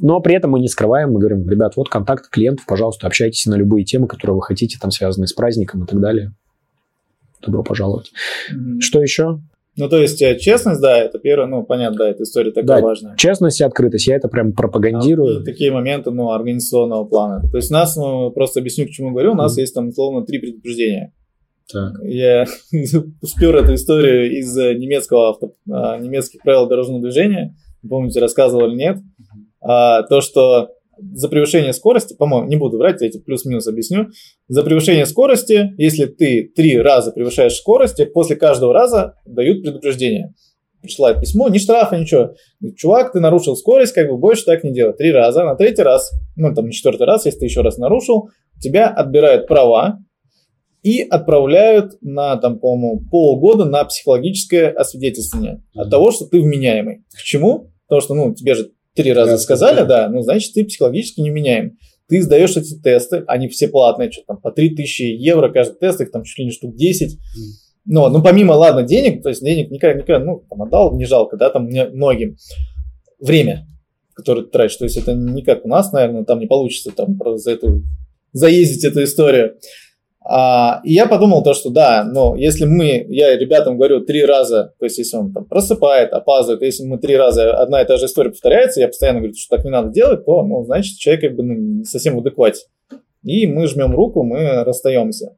Но при этом мы не скрываем, мы говорим, ребят, вот контакт клиентов, пожалуйста, общайтесь на любые темы, которые вы хотите, там связанные с праздником и так далее. Добро пожаловать. Mm-hmm. Что еще? Ну, то есть, э, честность, да, это первое, ну, понятно, да, эта история такая да, важная. честность и открытость, я это прям пропагандирую. А, такие моменты, ну, организационного плана. То есть, у нас, ну, просто объясню, к чему говорю, у нас mm-hmm. есть там, условно, три предупреждения. Так. Я спер эту историю из э, немецкого авто, а, немецких правил дорожного движения. Помните, рассказывал или нет? А, то, что за превышение скорости, по-моему, не буду врать, я эти плюс-минус объясню. За превышение скорости, если ты три раза превышаешь скорость, после каждого раза дают предупреждение. Присылают письмо, не штрафа, ничего. Чувак, ты нарушил скорость, как бы больше так не делай. Три раза, на третий раз, ну там на четвертый раз, если ты еще раз нарушил, тебя отбирают права, и отправляют на, там, по-моему, полгода на психологическое освидетельствование mm-hmm. от того, что ты вменяемый. К чему? Потому что, ну, тебе же три раза Раз сказали, да, ну, значит, ты психологически невменяем. Ты сдаешь эти тесты, они все платные, что там, по 3000 евро каждый тест, их там чуть ли не штук 10. Но, ну, помимо, ладно, денег, то есть денег никогда, никогда, ну, там, отдал, не жалко, да, там, многим. Время, которое ты тратишь, то есть это не как у нас, наверное, там не получится там за эту, заездить эту историю. А, и я подумал то, что да, но если мы, я ребятам говорю три раза, то есть если он там просыпает, опаздывает, если мы три раза одна и та же история повторяется, я постоянно говорю, что так не надо делать, то, ну, значит, человек как бы ну, не совсем в. И мы жмем руку, мы расстаемся.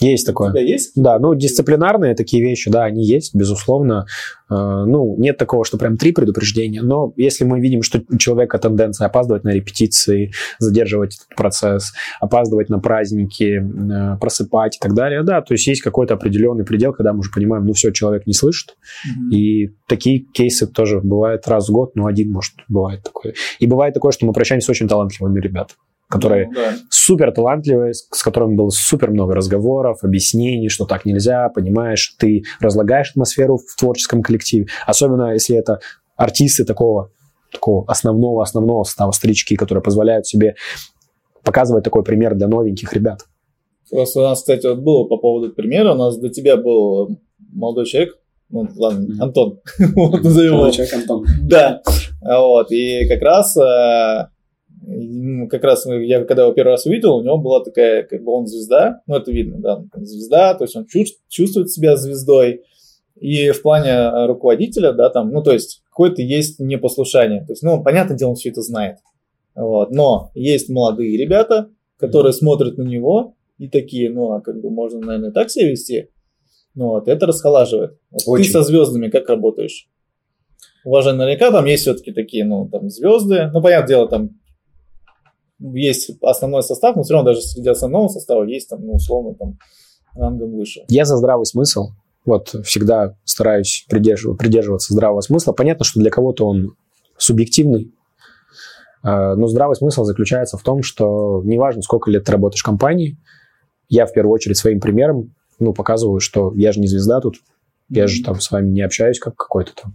Есть такое. У тебя есть? Да, ну, дисциплинарные такие вещи, да, они есть, безусловно. Э, ну, нет такого, что прям три предупреждения, но если мы видим, что у человека тенденция опаздывать на репетиции, задерживать этот процесс, опаздывать на праздники, э, просыпать и так далее, да, то есть есть какой-то определенный предел, когда мы уже понимаем, ну, все, человек не слышит, mm-hmm. и такие кейсы тоже бывают раз в год, ну, один, может, бывает такое. И бывает такое, что мы прощаемся с очень талантливыми ребятами которые ну, да. супер талантливые, с которыми было супер много разговоров, объяснений, что так нельзя, понимаешь, ты разлагаешь атмосферу в творческом коллективе, особенно если это артисты такого такого основного основного состава старички, которые позволяют себе показывать такой пример для новеньких ребят. Просто у нас, кстати, вот было по поводу примера, у нас до тебя был молодой человек, ну, ладно, mm-hmm. Антон, вот назовем его. Человек Антон. Да, вот, и как раз э, как раз я когда его первый раз увидел, у него была такая, как бы он звезда, ну это видно, да, звезда, то есть он чувствует себя звездой, и в плане э, руководителя, да, там, ну то есть какое-то есть непослушание, то есть, ну, понятное дело, он все это знает, вот, но есть молодые ребята, которые смотрят на него и такие, ну, а как бы можно, наверное, так себя вести, ну вот, это расхолаживает. Вот ты со звездами как работаешь? Уважаемые, наверняка там есть все-таки такие, ну, там, звезды, ну, понятное дело, там, есть основной состав, но все равно даже среди основного состава есть там, ну, условно, там, рангом выше. Я за здравый смысл. Вот всегда стараюсь придерживаться, придерживаться здравого смысла. Понятно, что для кого-то он субъективный, а, но здравый смысл заключается в том, что неважно, сколько лет ты работаешь в компании, я в первую очередь своим примером ну, показываю, что я же не звезда тут, я же там с вами не общаюсь как какой-то там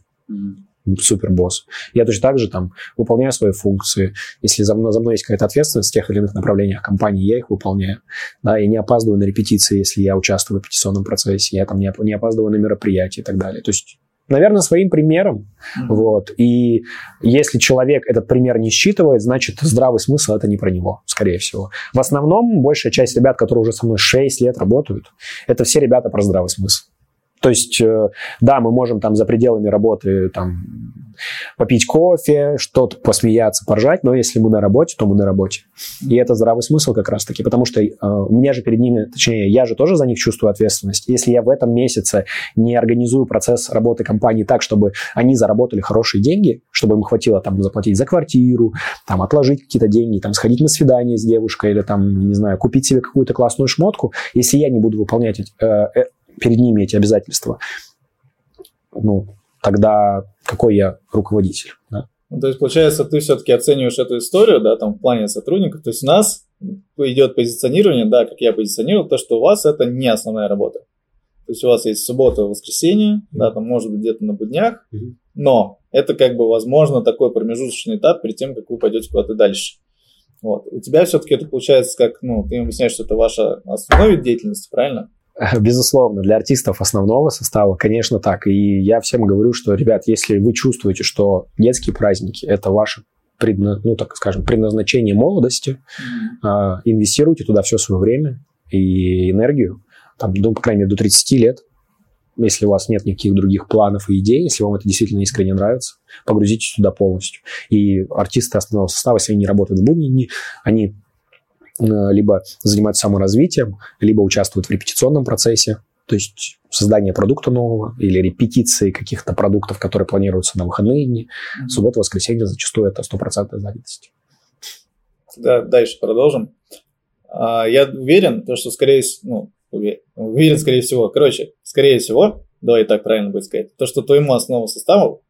супер босс. Я точно так же там выполняю свои функции. Если за мной, за мной есть какая-то ответственность в тех или иных направлениях компании, я их выполняю. Да, я не опаздываю на репетиции, если я участвую в репетиционном процессе, я там не, не опаздываю на мероприятия и так далее. То есть наверное, своим примером. Mm-hmm. Вот. И если человек этот пример не считывает, значит, здравый смысл это не про него, скорее всего. В основном, большая часть ребят, которые уже со мной 6 лет работают, это все ребята про здравый смысл. То есть, э, да, мы можем там за пределами работы там попить кофе, что-то посмеяться, поржать, но если мы на работе, то мы на работе. И это здравый смысл как раз-таки, потому что э, у меня же перед ними, точнее, я же тоже за них чувствую ответственность. Если я в этом месяце не организую процесс работы компании так, чтобы они заработали хорошие деньги, чтобы им хватило там заплатить за квартиру, там отложить какие-то деньги, там сходить на свидание с девушкой или там, не знаю, купить себе какую-то классную шмотку, если я не буду выполнять э, э, перед ними эти обязательства, ну, тогда какой я руководитель, да? Ну, то есть, получается, ты все-таки оцениваешь эту историю, да, там, в плане сотрудников. То есть, у нас идет позиционирование, да, как я позиционировал, то, что у вас это не основная работа. То есть, у вас есть суббота, воскресенье, mm-hmm. да, там, может быть, где-то на буднях, mm-hmm. но это, как бы, возможно, такой промежуточный этап перед тем, как вы пойдете куда-то дальше. Вот. У тебя все-таки это получается как, ну, ты объясняешь, что это ваша основной вид деятельности, правильно? Безусловно, для артистов основного состава, конечно, так. И я всем говорю, что, ребят, если вы чувствуете, что детские праздники – это ваше предна, ну, так скажем, предназначение молодости, mm-hmm. инвестируйте туда все свое время и энергию, там, ну, по крайней мере, до 30 лет, если у вас нет никаких других планов и идей, если вам это действительно искренне нравится, погрузитесь туда полностью. И артисты основного состава, если они работают в будние дни, они Э, либо занимаются саморазвитием, либо участвуют в репетиционном процессе, то есть создание продукта нового или репетиции каких-то продуктов, которые планируются на выходные дни. Mm-hmm. Суббота, воскресенье зачастую это стопроцентная занятость. Да, дальше продолжим. А, я уверен, то, что скорее ну, уверен, скорее всего, короче, скорее всего, давай так правильно будет сказать, то, что твоему основному составу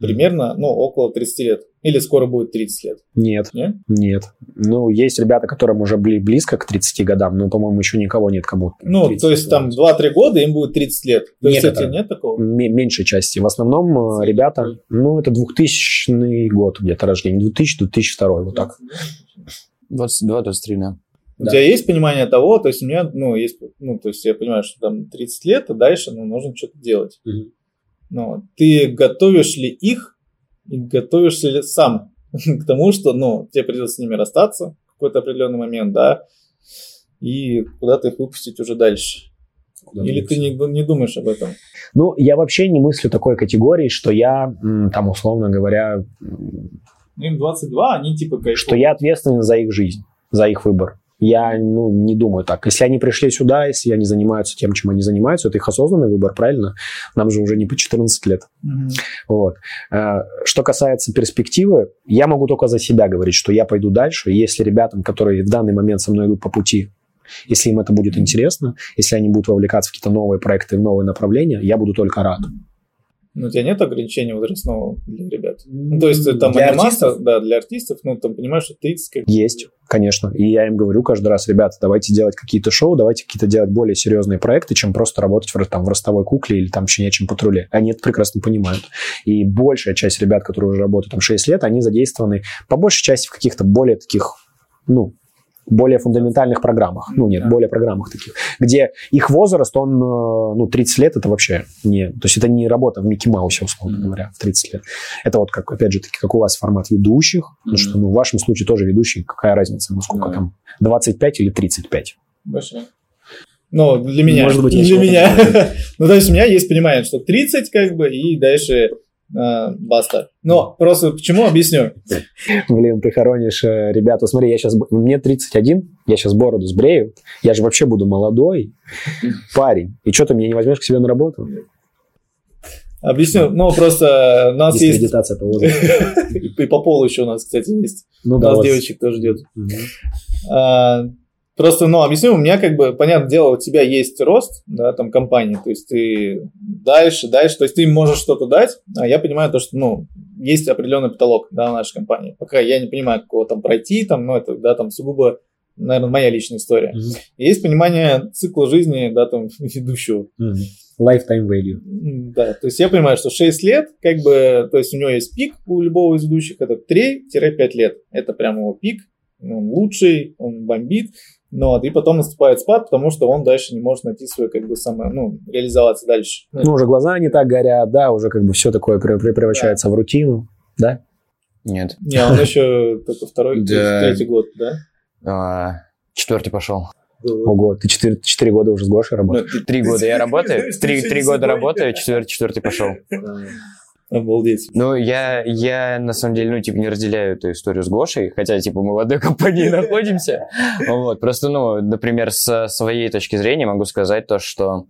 примерно, ну, около 30 лет. Или скоро будет 30 лет? Нет. Нет? Нет. Ну, есть ребята, которым уже были близко к 30 годам, но, по-моему, еще никого нет, кому Ну, то есть там 2-3 года им будет 30 лет. То есть это нет такого? М- меньшей части. В основном э, ребята, ну, это 2000 год где-то рождения, 2000-2002, вот так. 22-23, да. У да. тебя есть понимание того, то есть у меня, ну, есть, ну, то есть я понимаю, что там 30 лет, а дальше, ну, нужно что-то делать. Угу. Ну, ты готовишь ли их и готовишься ли сам к тому, что, ну, тебе придется с ними расстаться в какой-то определенный момент, да, и куда-то их выпустить уже дальше. Куда Или ты не, не думаешь об этом? Ну, я вообще не мыслю такой категории, что я, там, условно говоря... Ну, им 22, они типа кайфуют. Что я ответственен за их жизнь, за их выбор. Я ну, не думаю так. Если они пришли сюда, если они занимаются тем, чем они занимаются, это их осознанный выбор, правильно? Нам же уже не по 14 лет. Mm-hmm. Вот. Э, что касается перспективы, я могу только за себя говорить, что я пойду дальше. Если ребятам, которые в данный момент со мной идут по пути, если им это будет интересно, если они будут вовлекаться в какие-то новые проекты, в новые направления, я буду только рад. Ну, у тебя нет ограничения возрастного для ребят? Ну, то есть там для анимация, артистов? да, для артистов, ну, там понимаешь, что 30 как... Есть, конечно. И я им говорю каждый раз, ребята, давайте делать какие-то шоу, давайте какие-то делать более серьезные проекты, чем просто работать в, там, в ростовой кукле или там щенячьем патруле. Они это прекрасно понимают. И большая часть ребят, которые уже работают там 6 лет, они задействованы по большей части в каких-то более таких ну, более фундаментальных программах. Ну, нет, да. более программах таких. Где их возраст, он, э, ну, 30 лет, это вообще не... То есть это не работа в Микки Маусе, условно mm-hmm. говоря, в 30 лет. Это вот, как, опять же, таки, как у вас формат ведущих. Mm-hmm. Ну, что, ну, в вашем случае тоже ведущий, какая разница, ну, сколько mm-hmm. там, 25 или 35? Большая. Ну, для меня. Может быть, для меня. ну, то есть у меня есть понимание, что 30, как бы, и дальше баста. Но просто почему объясню? Блин, ты хоронишь э, ребята. Смотри, я сейчас, мне 31, я сейчас бороду сбрею, я же вообще буду молодой парень. И что ты меня не возьмешь к себе на работу? Объясню, ну просто у нас есть... по возрасту. И по полу еще у нас, кстати, есть. Ну, у нас девочек тоже ждет. Просто, ну, объясню, у меня как бы, понятное дело, у тебя есть рост, да, там, компании, то есть ты дальше, дальше, то есть ты можешь что-то дать, а я понимаю то, что, ну, есть определенный потолок, да, в нашей компании. Пока я не понимаю, какого там пройти, там, ну, это, да, там, сугубо, наверное, моя личная история. Mm-hmm. Есть понимание цикла жизни, да, там, ведущего. Mm-hmm. Lifetime value. Да, то есть я понимаю, что 6 лет, как бы, то есть у него есть пик у любого из ведущих, это 3-5 лет. Это прям его пик, он лучший, он бомбит. Ну, вот, и потом наступает спад, потому что он дальше не может найти свою, как бы, самое, ну, реализоваться дальше. Ну, уже глаза не так горят, да, уже как бы все такое превращается да. в рутину, да? Нет. Не, он еще только второй, третий год, да? А, четвертый пошел. Ого, ты четыре, четыре года уже с Гошей работаешь? Ну, три года я работаю, три, года работаю, четвертый, четвертый пошел. Обалдеть. Ну, я, я, на самом деле, ну, типа, не разделяю эту историю с Гошей, хотя, типа, мы в одной компании находимся. Вот, просто, ну, например, с своей точки зрения могу сказать то, что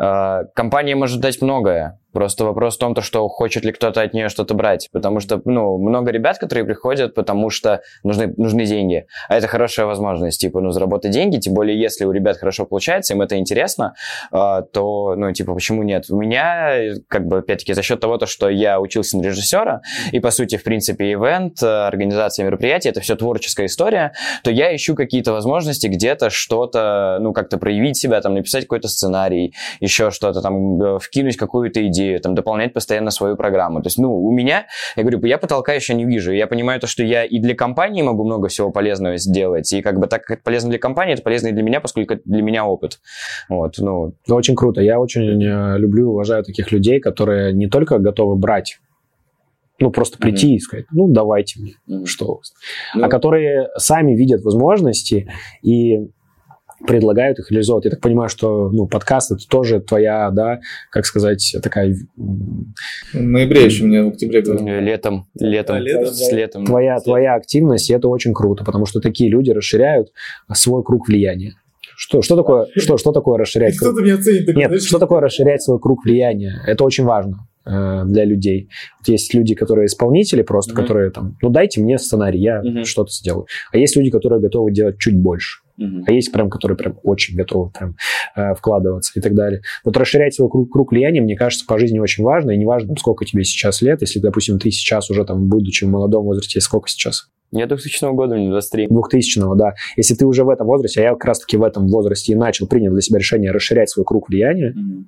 э, компания может дать многое, Просто вопрос в том, то, что хочет ли кто-то от нее что-то брать. Потому что, ну, много ребят, которые приходят, потому что нужны, нужны деньги. А это хорошая возможность, типа, ну, заработать деньги. Тем более, если у ребят хорошо получается, им это интересно, э, то, ну, типа, почему нет? У меня, как бы, опять-таки, за счет того, то, что я учился на режиссера, и, по сути, в принципе, ивент, организация мероприятий, это все творческая история, то я ищу какие-то возможности где-то что-то, ну, как-то проявить себя, там, написать какой-то сценарий, еще что-то, там, э, вкинуть какую-то идею, там, дополнять постоянно свою программу. То есть, ну, у меня, я говорю, я потолка еще не вижу. Я понимаю то, что я и для компании могу много всего полезного сделать, и как бы так как это полезно для компании, это полезно и для меня, поскольку это для меня опыт. Вот, ну. ну очень круто. Я очень э, люблю и уважаю таких людей, которые не только готовы брать ну, просто прийти mm-hmm. и сказать, ну, давайте мне, mm-hmm. что у вас. Ну, а которые сами видят возможности и предлагают их реализовывать. Я так понимаю, что ну, подкаст это тоже твоя, да, как сказать, такая... В ноябре еще мне в октябре говорили. Летом, летом, да, летом, с летом. Твоя, твоя активность, и это очень круто, потому что такие люди расширяют свой круг влияния. Что, что, такое, что, что такое расширять круг? Кто-то меня оценит. Нет, что такое расширять свой круг влияния? Это очень важно э, для людей. Вот есть люди, которые исполнители просто, mm-hmm. которые там, ну дайте мне сценарий, я mm-hmm. что-то сделаю. А есть люди, которые готовы делать чуть больше. Uh-huh. А есть прям, которые прям очень готовы прям э, вкладываться и так далее. Вот расширять свой круг, круг влияния, мне кажется, по жизни очень важно. И не важно, сколько тебе сейчас лет. Если, допустим, ты сейчас уже там, будучи в молодом возрасте, сколько сейчас? Я 2000 года, мне 23. 2000 да. Если ты уже в этом возрасте, а я как раз-таки в этом возрасте и начал, принял для себя решение расширять свой круг влияния, mm-hmm.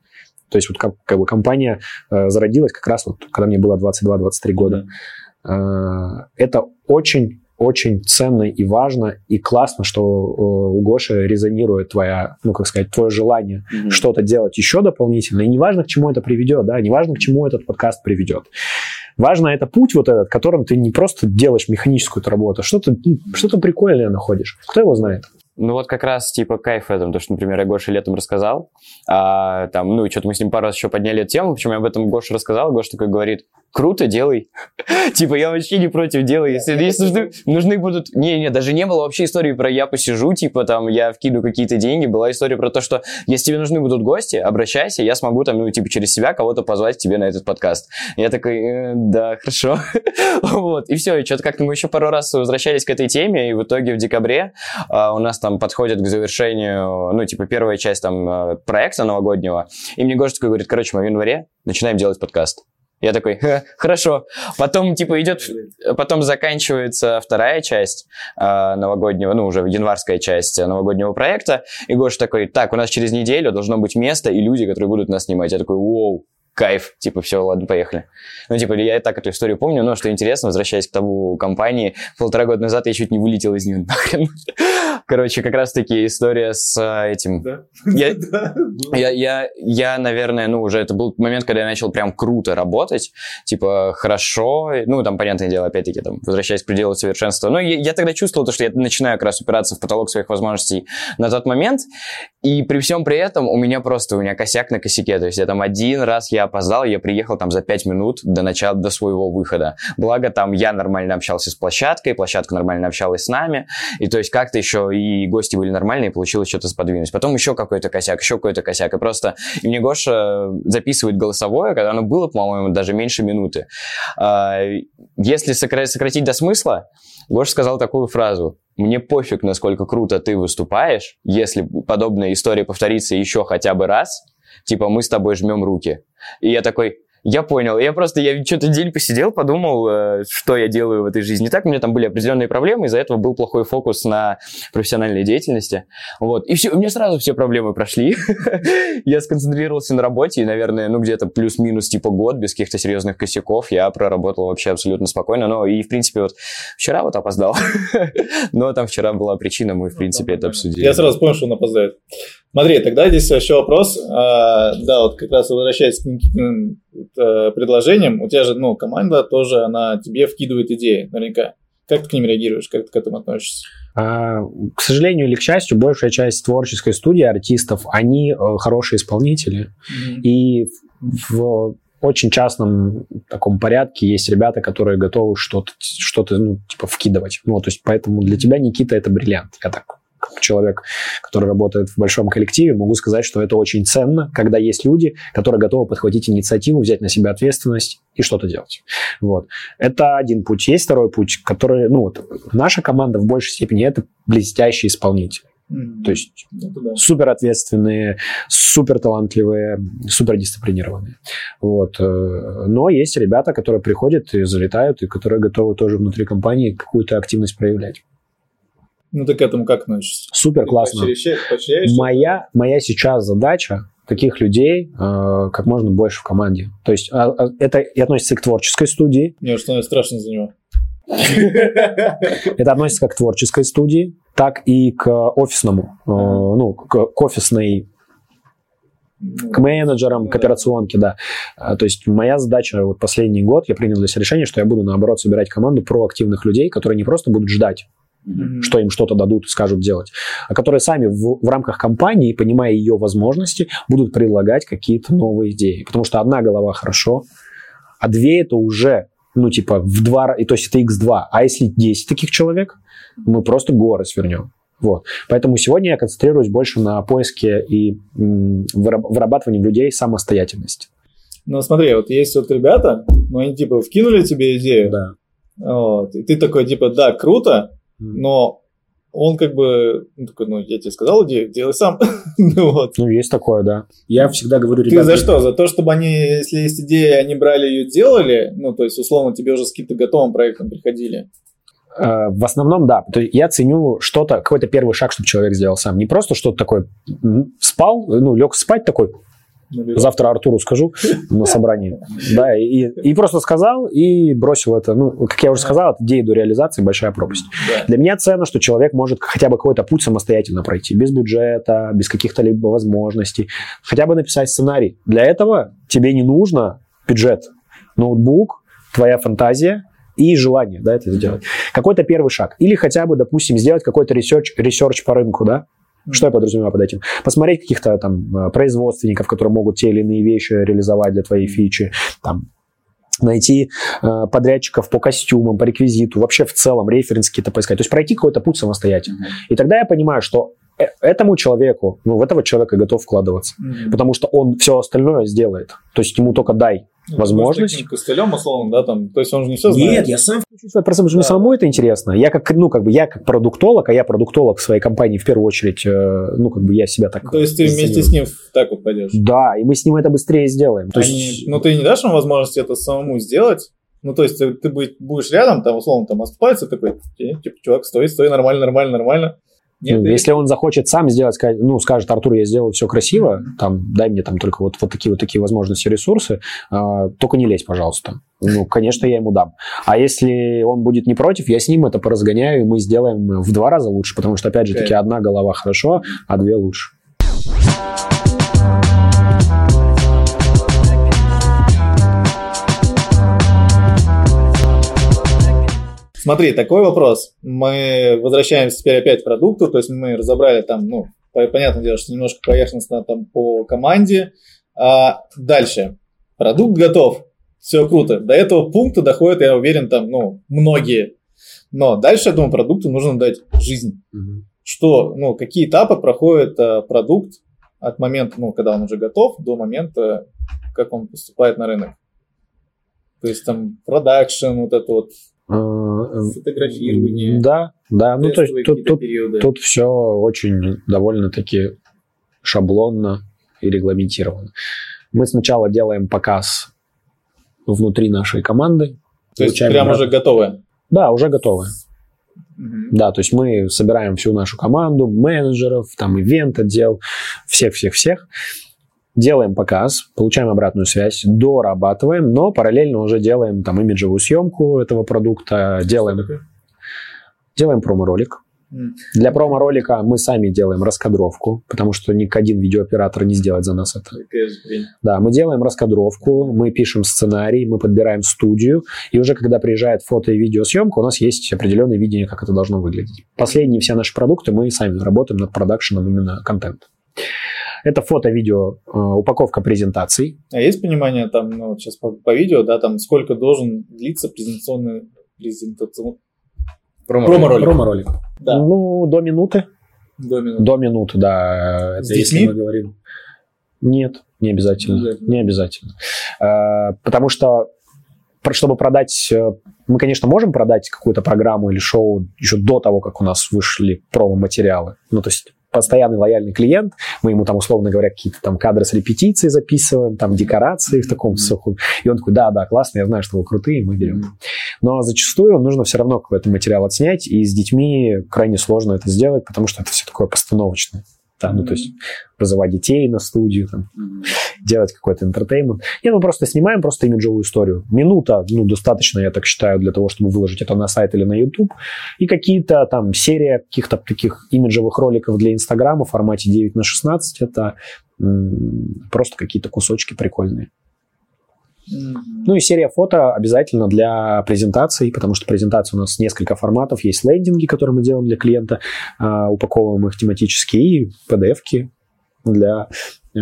То есть вот как, как бы компания э, зародилась как раз вот, когда мне было 22-23 года. Mm-hmm. Э, это очень очень ценно и важно, и классно, что у Гоши резонирует твоя, ну, как сказать, твое желание mm-hmm. что-то делать еще дополнительно. И неважно, к чему это приведет, да, неважно, к чему этот подкаст приведет. Важно это путь вот этот, которым ты не просто делаешь механическую работу, а что-то что прикольное находишь. Кто его знает? Ну вот как раз типа кайф в этом, то, что, например, я Гоше летом рассказал, а, там, ну, что-то мы с ним пару раз еще подняли эту тему, почему я об этом Гоше рассказал, Гоша такой говорит, круто, делай. типа, я вообще не против, делай. Если, если нужны, нужны будут... Не-не, даже не было вообще истории про я посижу, типа, там, я вкину какие-то деньги. Была история про то, что если тебе нужны будут гости, обращайся, я смогу там, ну, типа, через себя кого-то позвать тебе на этот подкаст. Я такой, э, да, хорошо. вот, и все, и что-то как-то мы еще пару раз возвращались к этой теме, и в итоге в декабре а, у нас там подходит к завершению, ну, типа, первая часть там э, проекта новогоднего, и мне Гоша такой говорит, короче, мы в январе начинаем делать подкаст. Я такой, хорошо. Потом, типа, идет, потом заканчивается вторая часть э, новогоднего, ну, уже январская часть новогоднего проекта. И Гоша такой, так, у нас через неделю должно быть место и люди, которые будут нас снимать. Я такой, вау, кайф, типа, все, ладно, поехали. Ну, типа, я так эту историю помню, но что интересно, возвращаясь к тому компании, полтора года назад я чуть не вылетел из нее нахрен. Короче, как раз-таки история с э, этим. Да? Я, я, я, я, наверное, ну, уже это был момент, когда я начал прям круто работать, типа, хорошо, ну, там, понятное дело, опять-таки, там, возвращаясь к пределу совершенства. Но я, я тогда чувствовал то, что я начинаю как раз упираться в потолок своих возможностей на тот момент, и при всем при этом у меня просто, у меня косяк на косяке, то есть я там один раз я опоздал, я приехал там за пять минут до начала, до своего выхода. Благо там я нормально общался с площадкой, площадка нормально общалась с нами, и то есть как-то еще и гости были нормальные, получилось что-то сподвинуть. Потом еще какой-то косяк, еще какой-то косяк, и просто и мне Гоша записывает голосовое, когда оно было, по-моему, даже меньше минуты. А, если сократить до смысла, Гоша сказал такую фразу. Мне пофиг, насколько круто ты выступаешь, если подобная история повторится еще хотя бы раз, типа мы с тобой жмем руки. И я такой, я понял. Я просто, я что-то день посидел, подумал, э, что я делаю в этой жизни. Так, у меня там были определенные проблемы, из-за этого был плохой фокус на профессиональной деятельности. Вот. И все, у меня сразу все проблемы прошли. я сконцентрировался на работе, и, наверное, ну, где-то плюс-минус типа год, без каких-то серьезных косяков, я проработал вообще абсолютно спокойно. Но и, в принципе, вот вчера вот опоздал. Но там вчера была причина, мы, в принципе, это обсудили. Я сразу понял, что он опоздает. Смотри, тогда здесь еще вопрос. А, да, вот как раз возвращаясь к Никитиным э, предложениям, у тебя же, ну, команда тоже, она тебе вкидывает идеи, наверняка. Как ты к ним реагируешь, как ты к этому относишься? А, к сожалению или к счастью, большая часть творческой студии артистов, они э, хорошие исполнители. Mm-hmm. И в очень частном таком порядке есть ребята, которые готовы что-то, что-то ну, типа, вкидывать. Ну, то есть, поэтому для тебя, Никита, это бриллиант. Я так как человек, который работает в большом коллективе, могу сказать, что это очень ценно, когда есть люди, которые готовы подхватить инициативу, взять на себя ответственность и что-то делать. Вот. Это один путь. Есть второй путь, который, ну, вот, наша команда в большей степени это блестящие исполнители. Mm-hmm. То есть ну, да. супер ответственные, супер талантливые, супер дисциплинированные. Вот. Э, но есть ребята, которые приходят и залетают, и которые готовы тоже внутри компании какую-то активность проявлять. Ну ты к этому как относишься? Супер классно. Моя, моя сейчас задача таких людей э, как можно больше в команде. То есть э, это и относится и к творческой студии. Мне что страшно за него. Это относится как к творческой студии, так и к офисному, э, ну, к офисной к менеджерам, к операционке, да. А, то есть моя задача вот последний год, я принял для себя решение, что я буду, наоборот, собирать команду проактивных людей, которые не просто будут ждать, mm-hmm. что им что-то дадут и скажут делать, а которые сами в, в рамках компании, понимая ее возможности, будут предлагать какие-то новые идеи. Потому что одна голова хорошо, а две это уже ну, типа, в два, то есть это x2. А если 10 таких человек, мы просто горы свернем. Вот. Поэтому сегодня я концентрируюсь больше на поиске и вырабатывании людей самостоятельности. Ну, смотри, вот есть вот ребята, ну, они, типа, вкинули тебе идею. Да. Вот, и ты такой, типа, да, круто, но он как бы, ну, такой, ну, я тебе сказал идею, делай сам. ну, вот. ну, есть такое, да. Я всегда говорю, ребята... Ты за что? За то, чтобы они, если есть идея, они брали ее, делали? Ну, то есть, условно, тебе уже с каким-то готовым проектом приходили? Э, в основном, да. То есть я ценю что-то, какой-то первый шаг, чтобы человек сделал сам. Не просто что-то такое спал, ну, лег спать такой, Завтра Артуру скажу на собрании. Да, и, и просто сказал и бросил это. Ну, как я уже сказал, от идеи до реализации большая пропасть. Для меня ценно, что человек может хотя бы какой-то путь самостоятельно пройти, без бюджета, без каких-то либо возможностей. Хотя бы написать сценарий. Для этого тебе не нужно бюджет, ноутбук, твоя фантазия, и желание, да, это сделать. Какой-то первый шаг. Или хотя бы, допустим, сделать какой-то research, research по рынку, да, что я подразумеваю под этим? Посмотреть каких-то там э, производственников, которые могут те или иные вещи реализовать для твоей фичи, там, найти э, подрядчиков по костюмам, по реквизиту, вообще в целом референс какие-то поискать. То есть пройти какой-то путь самостоятельно. Mm-hmm. И тогда я понимаю, что э, этому человеку, ну, в этого человека готов вкладываться. Mm-hmm. Потому что он все остальное сделает. То есть ему только дай ну, возможность. Таким костылем, условно, да, там, то есть он же не все знает. Нет, я сам включусь в процесс, потому что да. самому это интересно. Я как, ну, как бы, я как продуктолог, а я продуктолог своей компании в первую очередь, э, ну, как бы я себя так... То есть ты вместе с ним так вот пойдешь? Да, и мы с ним это быстрее сделаем. То Они, есть... Ну, ты не дашь ему возможность это самому сделать? Ну, то есть ты, ты будешь рядом, там, условно, там, оступается такой, типа, чувак, стой, стой, нормально, нормально, нормально. Нет, ну, если он захочет сам сделать, ну, скажет, Артур, я сделал все красиво, там, дай мне там только вот, вот такие вот такие возможности, ресурсы, э, только не лезь, пожалуйста. Ну, конечно, я ему дам. А если он будет не против, я с ним это поразгоняю, и мы сделаем в два раза лучше, потому что, опять же, okay. таки, одна голова хорошо, а две лучше. Смотри, такой вопрос. Мы возвращаемся теперь опять к продукту, то есть мы разобрали там, ну, понятное дело, что немножко поверхностно там по команде. А дальше. Продукт готов. Все круто. До этого пункта доходят, я уверен, там, ну, многие. Но дальше этому продукту нужно дать жизнь. Что, ну, какие этапы проходит а, продукт от момента, ну, когда он уже готов, до момента, как он поступает на рынок. То есть там продакшн, вот это вот Фотографирование. Да, да. Ну, то есть тут, тут, тут все очень довольно-таки шаблонно и регламентировано. Мы сначала делаем показ внутри нашей команды. То есть прямо уже готовое? Да, уже готовое. Угу. Да, то есть мы собираем всю нашу команду, менеджеров, там, ивент отдел, всех-всех-всех делаем показ, получаем обратную связь, дорабатываем, но параллельно уже делаем там имиджевую съемку этого продукта, делаем, делаем промо-ролик. Для промо-ролика мы сами делаем раскадровку, потому что ни один видеооператор не сделает за нас это. Да, мы делаем раскадровку, мы пишем сценарий, мы подбираем студию, и уже когда приезжает фото и видеосъемка, у нас есть определенное видение, как это должно выглядеть. Последние все наши продукты мы сами работаем над продакшеном именно контента. Это фото-видео, э, упаковка презентаций. А есть понимание там, ну, вот сейчас по, по видео, да, там сколько должен длиться презентационный презентационный Промо-ролик. Промо-ролик. Да. Ну, до минуты. до минуты. До минуты, да. С Это если детьми? мы говорим. Нет, не обязательно. Не обязательно. Не обязательно. Э, Потому что, чтобы продать... э, Мы, конечно, можем продать какую-то программу или шоу еще до того, как у нас вышли промо-материалы. Ну, то есть постоянный лояльный клиент, мы ему там, условно говоря, какие-то там кадры с репетиции записываем, там декорации в таком сухом. И он такой, да, да, классно, я знаю, что вы крутые, мы берем. Но зачастую нужно все равно какой-то материал отснять, и с детьми крайне сложно это сделать, потому что это все такое постановочное. Да, ну, то есть вызывать детей на студию, там, делать какой-то интертеймент. Не, мы просто снимаем просто имиджевую историю. Минута, ну, достаточно, я так считаю, для того, чтобы выложить это на сайт или на YouTube. И какие-то там серия каких-то таких имиджевых роликов для Инстаграма в формате 9 на 16. Это м, просто какие-то кусочки прикольные. Ну и серия фото обязательно для презентаций, потому что презентации у нас несколько форматов. Есть лендинги, которые мы делаем для клиента, а, упаковываем их тематически, и PDF-ки для э,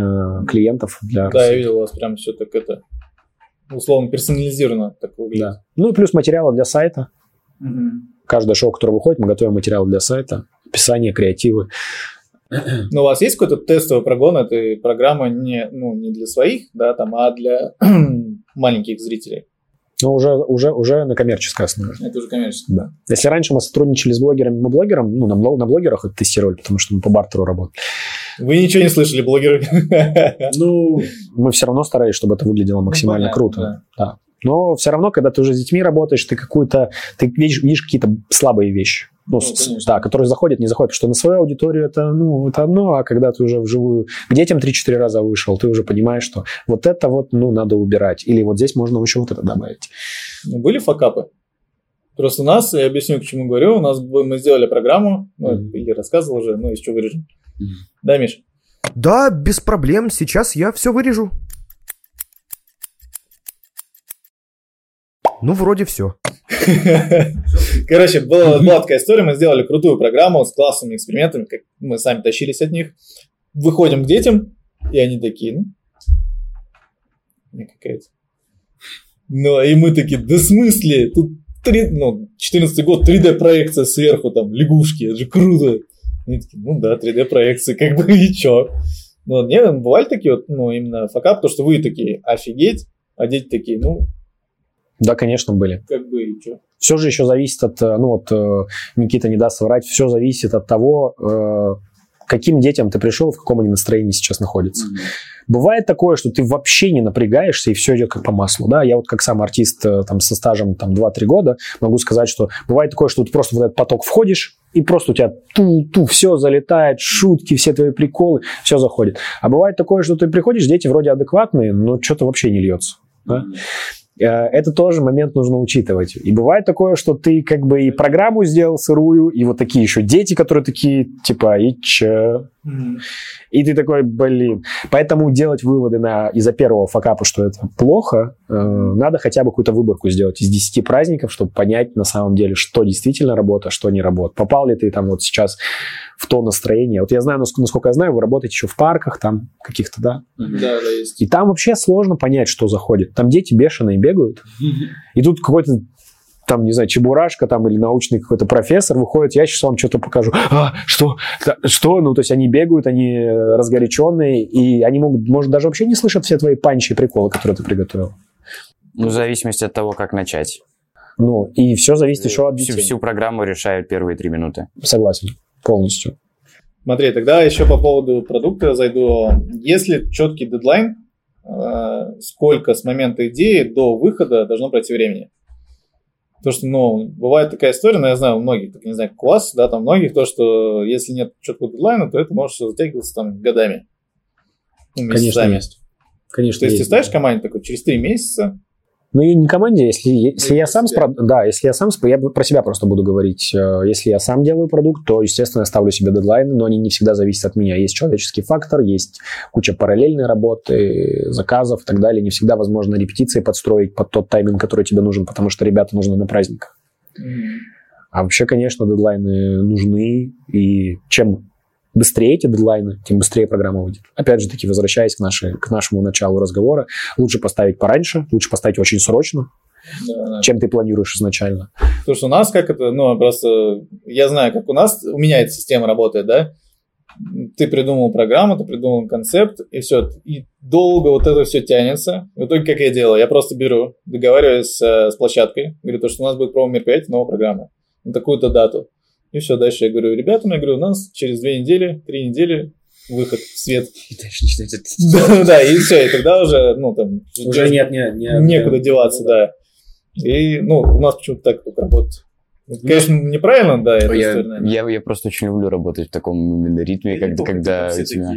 клиентов. Для Да, я видел у вас прям все так это условно персонализировано так выглядит. Да. Ну и плюс материалы для сайта. Мгм. Каждое шоу, которое выходит, мы готовим материалы для сайта, описание, креативы. Но у вас есть какой-то тестовый прогон этой программы не, ну, не для своих, да, там, а для маленьких зрителей? Но уже, уже, уже на коммерческой основе. Это уже коммерческий. Да. Если раньше мы сотрудничали с блогерами, мы блогером, ну, на, блог- на блогерах это тестировали, потому что мы по бартеру работали. Вы ничего не слышали, блогеры? Ну, мы все равно старались, чтобы это выглядело максимально Ну, понятно, круто. Да. Но все равно, когда ты уже с детьми работаешь, ты какую-то, ты видишь, видишь какие-то слабые вещи. Ну, Ну, да, которые заходят, не заходят. Потому что на свою аудиторию это, ну, это одно, а когда ты уже вживую к детям 3-4 раза вышел, ты уже понимаешь, что вот это вот, ну, надо убирать. Или вот здесь можно еще вот это добавить. Ну, были факапы? Просто у нас, я объясню, к чему говорю, у нас мы сделали программу, ну, Мгм. или рассказывал уже, ну, чего вырежем. Мгм. Да, Миш? Да, без проблем, сейчас я все вырежу. Ну, вроде все. Короче, была, была такая история, мы сделали крутую программу с классными экспериментами, как мы сами тащились от них. Выходим к детям, и они такие, ну, какая-то. Ну, и мы такие, да в смысле, тут три, ну, 14 год, 3D-проекция сверху, там, лягушки, это же круто. Они такие, ну да, 3D-проекции, как бы, и чё? Ну, не, бывали такие вот, ну, именно факап, то, что вы такие, офигеть, а дети такие, ну, Да, конечно, были. как бы, и чё? Все же еще зависит от, э, ну вот э, Никита не даст соврать, все зависит от того, э, каким детям ты пришел, в каком они настроении сейчас находятся. Бывает такое, что ты вообще не напрягаешься, и все идет как по маслу. Да? Я вот как сам артист там, со стажем там, 2-3 года могу сказать, что бывает такое, что ты просто в этот поток входишь, и просто у тебя ту-ту, все залетает, шутки, все твои приколы, все заходит. А бывает такое, что ты приходишь, дети вроде адекватные, но что-то вообще не льется. Да? Э, Это тоже момент нужно учитывать. И бывает такое, что ты как бы и программу сделал сырую, и вот такие еще дети, которые такие, типа, и че? И ты такой, блин. Поэтому делать выводы на, из-за первого факапа, что это плохо, э, надо хотя бы какую-то выборку сделать из 10 праздников, чтобы понять на самом деле, что действительно работает, а что не работает. Попал ли ты там вот сейчас в то настроение. Вот я знаю, наск- насколько я знаю, вы работаете еще в парках там каких-то, да? Да, да, есть. И там вообще сложно понять, что заходит. Там дети бешеные бегают. И тут какой-то там, не знаю, чебурашка там или научный какой-то профессор выходит, я сейчас вам что-то покажу. А, что? Да, что? Ну, то есть они бегают, они э, разгоряченные, и они могут, может, даже вообще не слышат все твои панчи и приколы, которые ты приготовил. Ну, в зависимости от того, как начать. Ну, и все зависит еще от Всю, детей. всю программу решают первые три минуты. Согласен, полностью. Смотри, тогда еще по поводу продукта зайду. Если четкий дедлайн, э, сколько с момента идеи до выхода должно пройти времени? То, что, ну, бывает такая история, но я знаю у многих, так не знаю, вас, да, там многих, то, что если нет четкого дедлайна, то это может затягиваться там годами. Ну, Конечно, месяцами. есть. Конечно, То есть ты есть. ставишь команде такой, через три месяца, Ну и не команде, если, если я сам, спро- да, если я сам, спро- я про себя просто буду говорить. Э, Если я сам делаю продукт, то, естественно, я ставлю себе дедлайны, но они не всегда зависят от меня. Есть человеческий фактор, есть куча параллельной работы, заказов и так далее. Не всегда возможно репетиции подстроить под тот тайминг, который тебе нужен, потому что ребята нужны на праздниках. А вообще, конечно, дедлайны нужны, и чем быстрее эти дедлайны, тем быстрее программа выйдет. Опять же таки, возвращаясь к, нашей, к нашему началу разговора, лучше поставить пораньше, лучше поставить очень срочно, да, да. чем ты планируешь изначально. Потому что у нас как это, ну, просто я знаю, как у нас, у меня эта система работает, да, ты придумал программу, ты придумал концепт, и все, и долго вот это все тянется. В итоге, как я делаю? Я просто беру, договариваюсь с, с площадкой, говорю, то, что у нас будет промо-мероприятие, новая программа на такую-то дату. И все, дальше я говорю, ребятам, я говорю, у нас через две недели, три недели выход в свет. Да, да, и все, и тогда уже, ну, там... Уже нет, нет, нет. Некуда деваться, да. И, ну, у нас почему-то так только работает. Конечно, неправильно, да, это я, я, я просто очень люблю работать в таком именно ритме, когда, когда, тебя,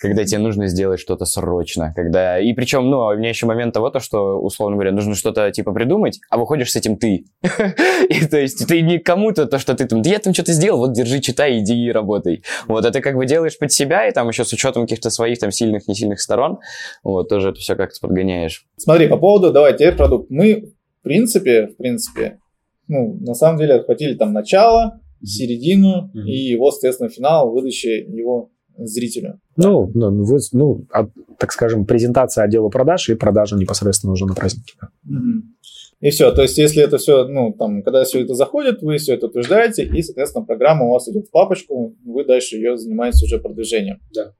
когда тебе нужно сделать что-то срочно. Когда... И причем, ну, у меня еще момент того, то, что, условно говоря, нужно что-то типа придумать, а выходишь с этим ты. и то есть ты не кому-то то, что ты там, да я там что-то сделал, вот держи, читай, иди и работай. Вот, а ты как бы делаешь под себя, и там еще с учетом каких-то своих там сильных, не сильных сторон, вот, тоже это все как-то подгоняешь. Смотри, по поводу, давай, теперь продукт. Мы, в принципе, в принципе, ну, на самом деле отхватили там начало, середину mm-hmm. и его, соответственно, финал выдачи его зрителю. Ну, ну, вы, ну а, так скажем, презентация отдела продаж и продажа непосредственно уже на празднике. Mm-hmm. И все. То есть, если это все, ну, там, когда все это заходит, вы все это утверждаете, и, соответственно, программа у вас идет в папочку, вы дальше ее занимаетесь уже продвижением. Да.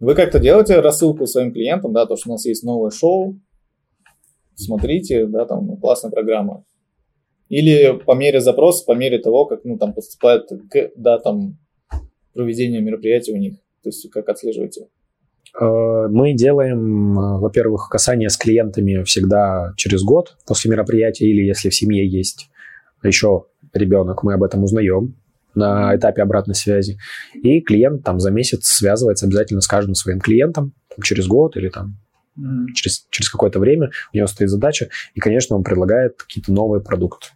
Вы как-то делаете рассылку своим клиентам, да, то, что у нас есть новое шоу, смотрите, да, там классная программа. Или по мере запроса, по мере того, как ну, там поступает к датам проведения мероприятия у них. То есть как отслеживаете? Э, мы делаем, э, во-первых, касание с клиентами всегда через год после мероприятия, или если в семье есть еще ребенок, мы об этом узнаем на этапе обратной связи. И клиент там за месяц связывается обязательно с каждым своим клиентом через год или там mm-hmm. через, через какое-то время. У него стоит задача, и, конечно, он предлагает какие-то новые продукты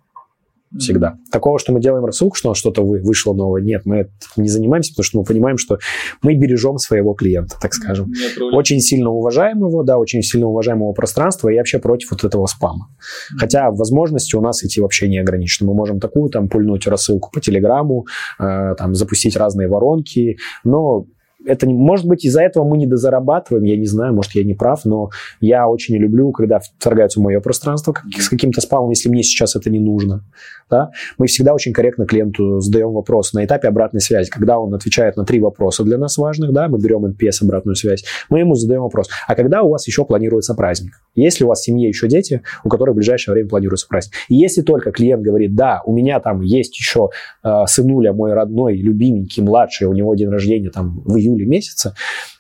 всегда. Mm-hmm. Такого, что мы делаем рассылку, что что-то вышло новое, нет, мы не занимаемся, потому что мы понимаем, что мы бережем своего клиента, так скажем. Mm-hmm. Очень сильно уважаем его, да, очень сильно уважаем его пространство и вообще против вот этого спама. Mm-hmm. Хотя возможности у нас эти вообще не ограничены. Мы можем такую там пульнуть рассылку по Телеграму, э, там запустить разные воронки, но это может быть, из-за этого мы не дозарабатываем, я не знаю, может, я не прав, но я очень люблю, когда вторгаются в мое пространство как, с каким-то спамом, если мне сейчас это не нужно. Да? Мы всегда очень корректно клиенту задаем вопрос на этапе обратной связи. Когда он отвечает на три вопроса для нас важных, да, мы берем NPS обратную связь, мы ему задаем вопрос, а когда у вас еще планируется праздник? Если у вас в семье еще дети, у которых в ближайшее время планируется праздник. И если только клиент говорит, да, у меня там есть еще э, сынуля, мой родной, любименький, младший, у него день рождения там в июле месяце,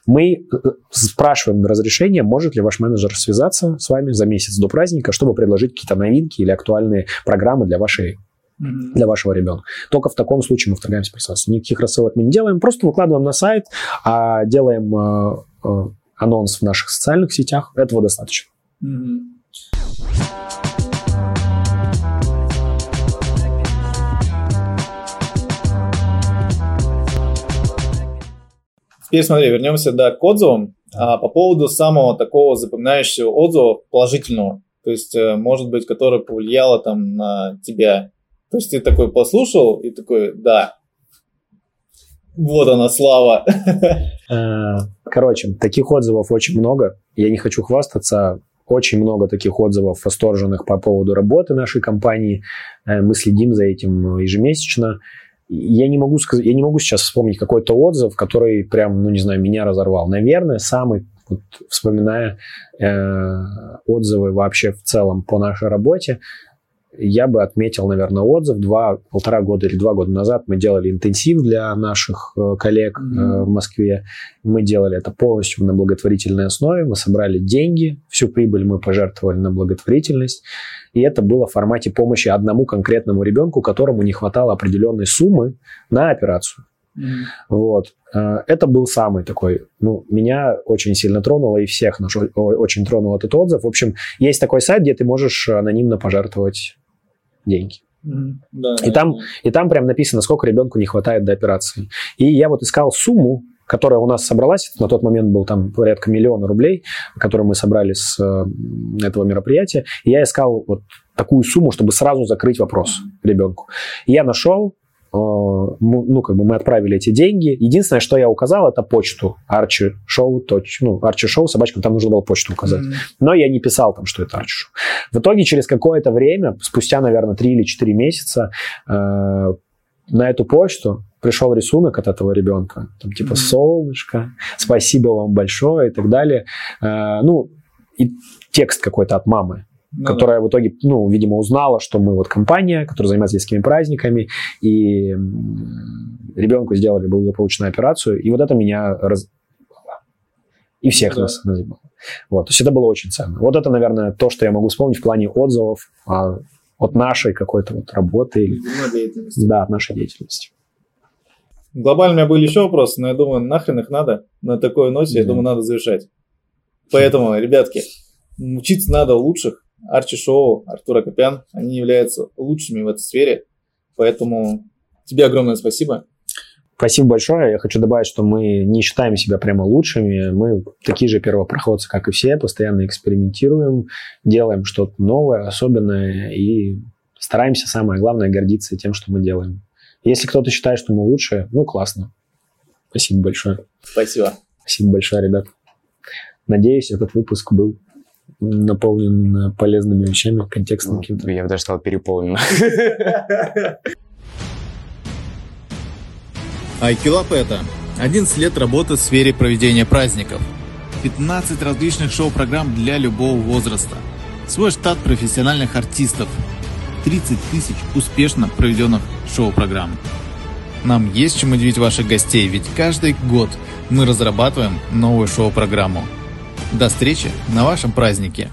мы э, спрашиваем разрешение, может ли ваш менеджер связаться с вами за месяц до праздника, чтобы предложить какие-то новинки или актуальные программы для вашей для вашего ребенка. Только в таком случае мы вторгаемся в пространство. Никаких рассылок мы не делаем, просто выкладываем на сайт, а делаем э, э, анонс в наших социальных сетях. Этого достаточно. Теперь смотри, вернемся да, к отзывам. А по поводу самого такого запоминающегося отзыва положительного, то есть, э, может быть, которое повлияло там на тебя. То есть ты такой послушал и такой, да, вот она, слава. Э, короче, таких отзывов очень много. Я не хочу хвастаться. Очень много таких отзывов восторженных по поводу работы нашей компании. Э, мы следим за этим ежемесячно. Я не могу сказать, я не могу сейчас вспомнить какой-то отзыв, который прям, ну не знаю, меня разорвал. Наверное, самый, вот, вспоминая э, отзывы вообще в целом по нашей работе, я бы отметил, наверное, отзыв. Два, полтора года или два года назад мы делали интенсив для наших э, коллег mm-hmm. в Москве. Мы делали это полностью на благотворительной основе. Мы собрали деньги, всю прибыль мы пожертвовали на благотворительность. И это было в формате помощи одному конкретному ребенку, которому не хватало определенной суммы на операцию. Mm-hmm. Вот. Э, это был самый такой, ну, меня очень сильно тронуло, и всех наш, очень тронул этот отзыв. В общем, есть такой сайт, где ты можешь анонимно пожертвовать деньги. Да, и, да, там, да. и там прям написано, сколько ребенку не хватает до операции. И я вот искал сумму, которая у нас собралась, на тот момент был там порядка миллиона рублей, которые мы собрали с э, этого мероприятия, и я искал вот такую сумму, чтобы сразу закрыть вопрос ребенку. И я нашел ну, как бы мы отправили эти деньги. Единственное, что я указал, это почту. Арчи Шоу, ну, Арчи Шоу, собачка, там нужно было почту указать. Mm-hmm. Но я не писал там, что это Арчи Шоу. В итоге через какое-то время, спустя, наверное, 3 или 4 месяца, э, на эту почту пришел рисунок от этого ребенка. Там типа «Солнышко», «Спасибо вам большое» и так далее. Э, ну, и текст какой-то от мамы ну, которая да. в итоге, ну, видимо, узнала, что мы вот компания, которая занимается детскими праздниками, и ребенку сделали благополучную операцию, и вот это меня раз... и всех да. нас называло. Вот, то есть это было очень ценно. Вот это, наверное, то, что я могу вспомнить в плане отзывов а, от нашей какой-то вот работы. Или... Да, от нашей деятельности. Меня были еще вопросы, но я думаю, нахрен их надо. На такой ноте, да. я думаю, надо завершать. Поэтому, ребятки, учиться надо у лучших. Арчи Шоу, Артур Копян, они являются лучшими в этой сфере. Поэтому тебе огромное спасибо. Спасибо большое. Я хочу добавить, что мы не считаем себя прямо лучшими. Мы такие же первопроходцы, как и все, постоянно экспериментируем, делаем что-то новое, особенное и стараемся, самое главное, гордиться тем, что мы делаем. Если кто-то считает, что мы лучшие, ну, классно. Спасибо большое. Спасибо. Спасибо большое, ребят. Надеюсь, этот выпуск был наполнен полезными вещами, контекстом каким-то. Я бы даже сказал переполнен. Айкилап это 11 лет работы в сфере проведения праздников. 15 различных шоу-программ для любого возраста. Свой штат профессиональных артистов. 30 тысяч успешно проведенных шоу-программ. Нам есть чем удивить ваших гостей, ведь каждый год мы разрабатываем новую шоу-программу. До встречи на вашем празднике!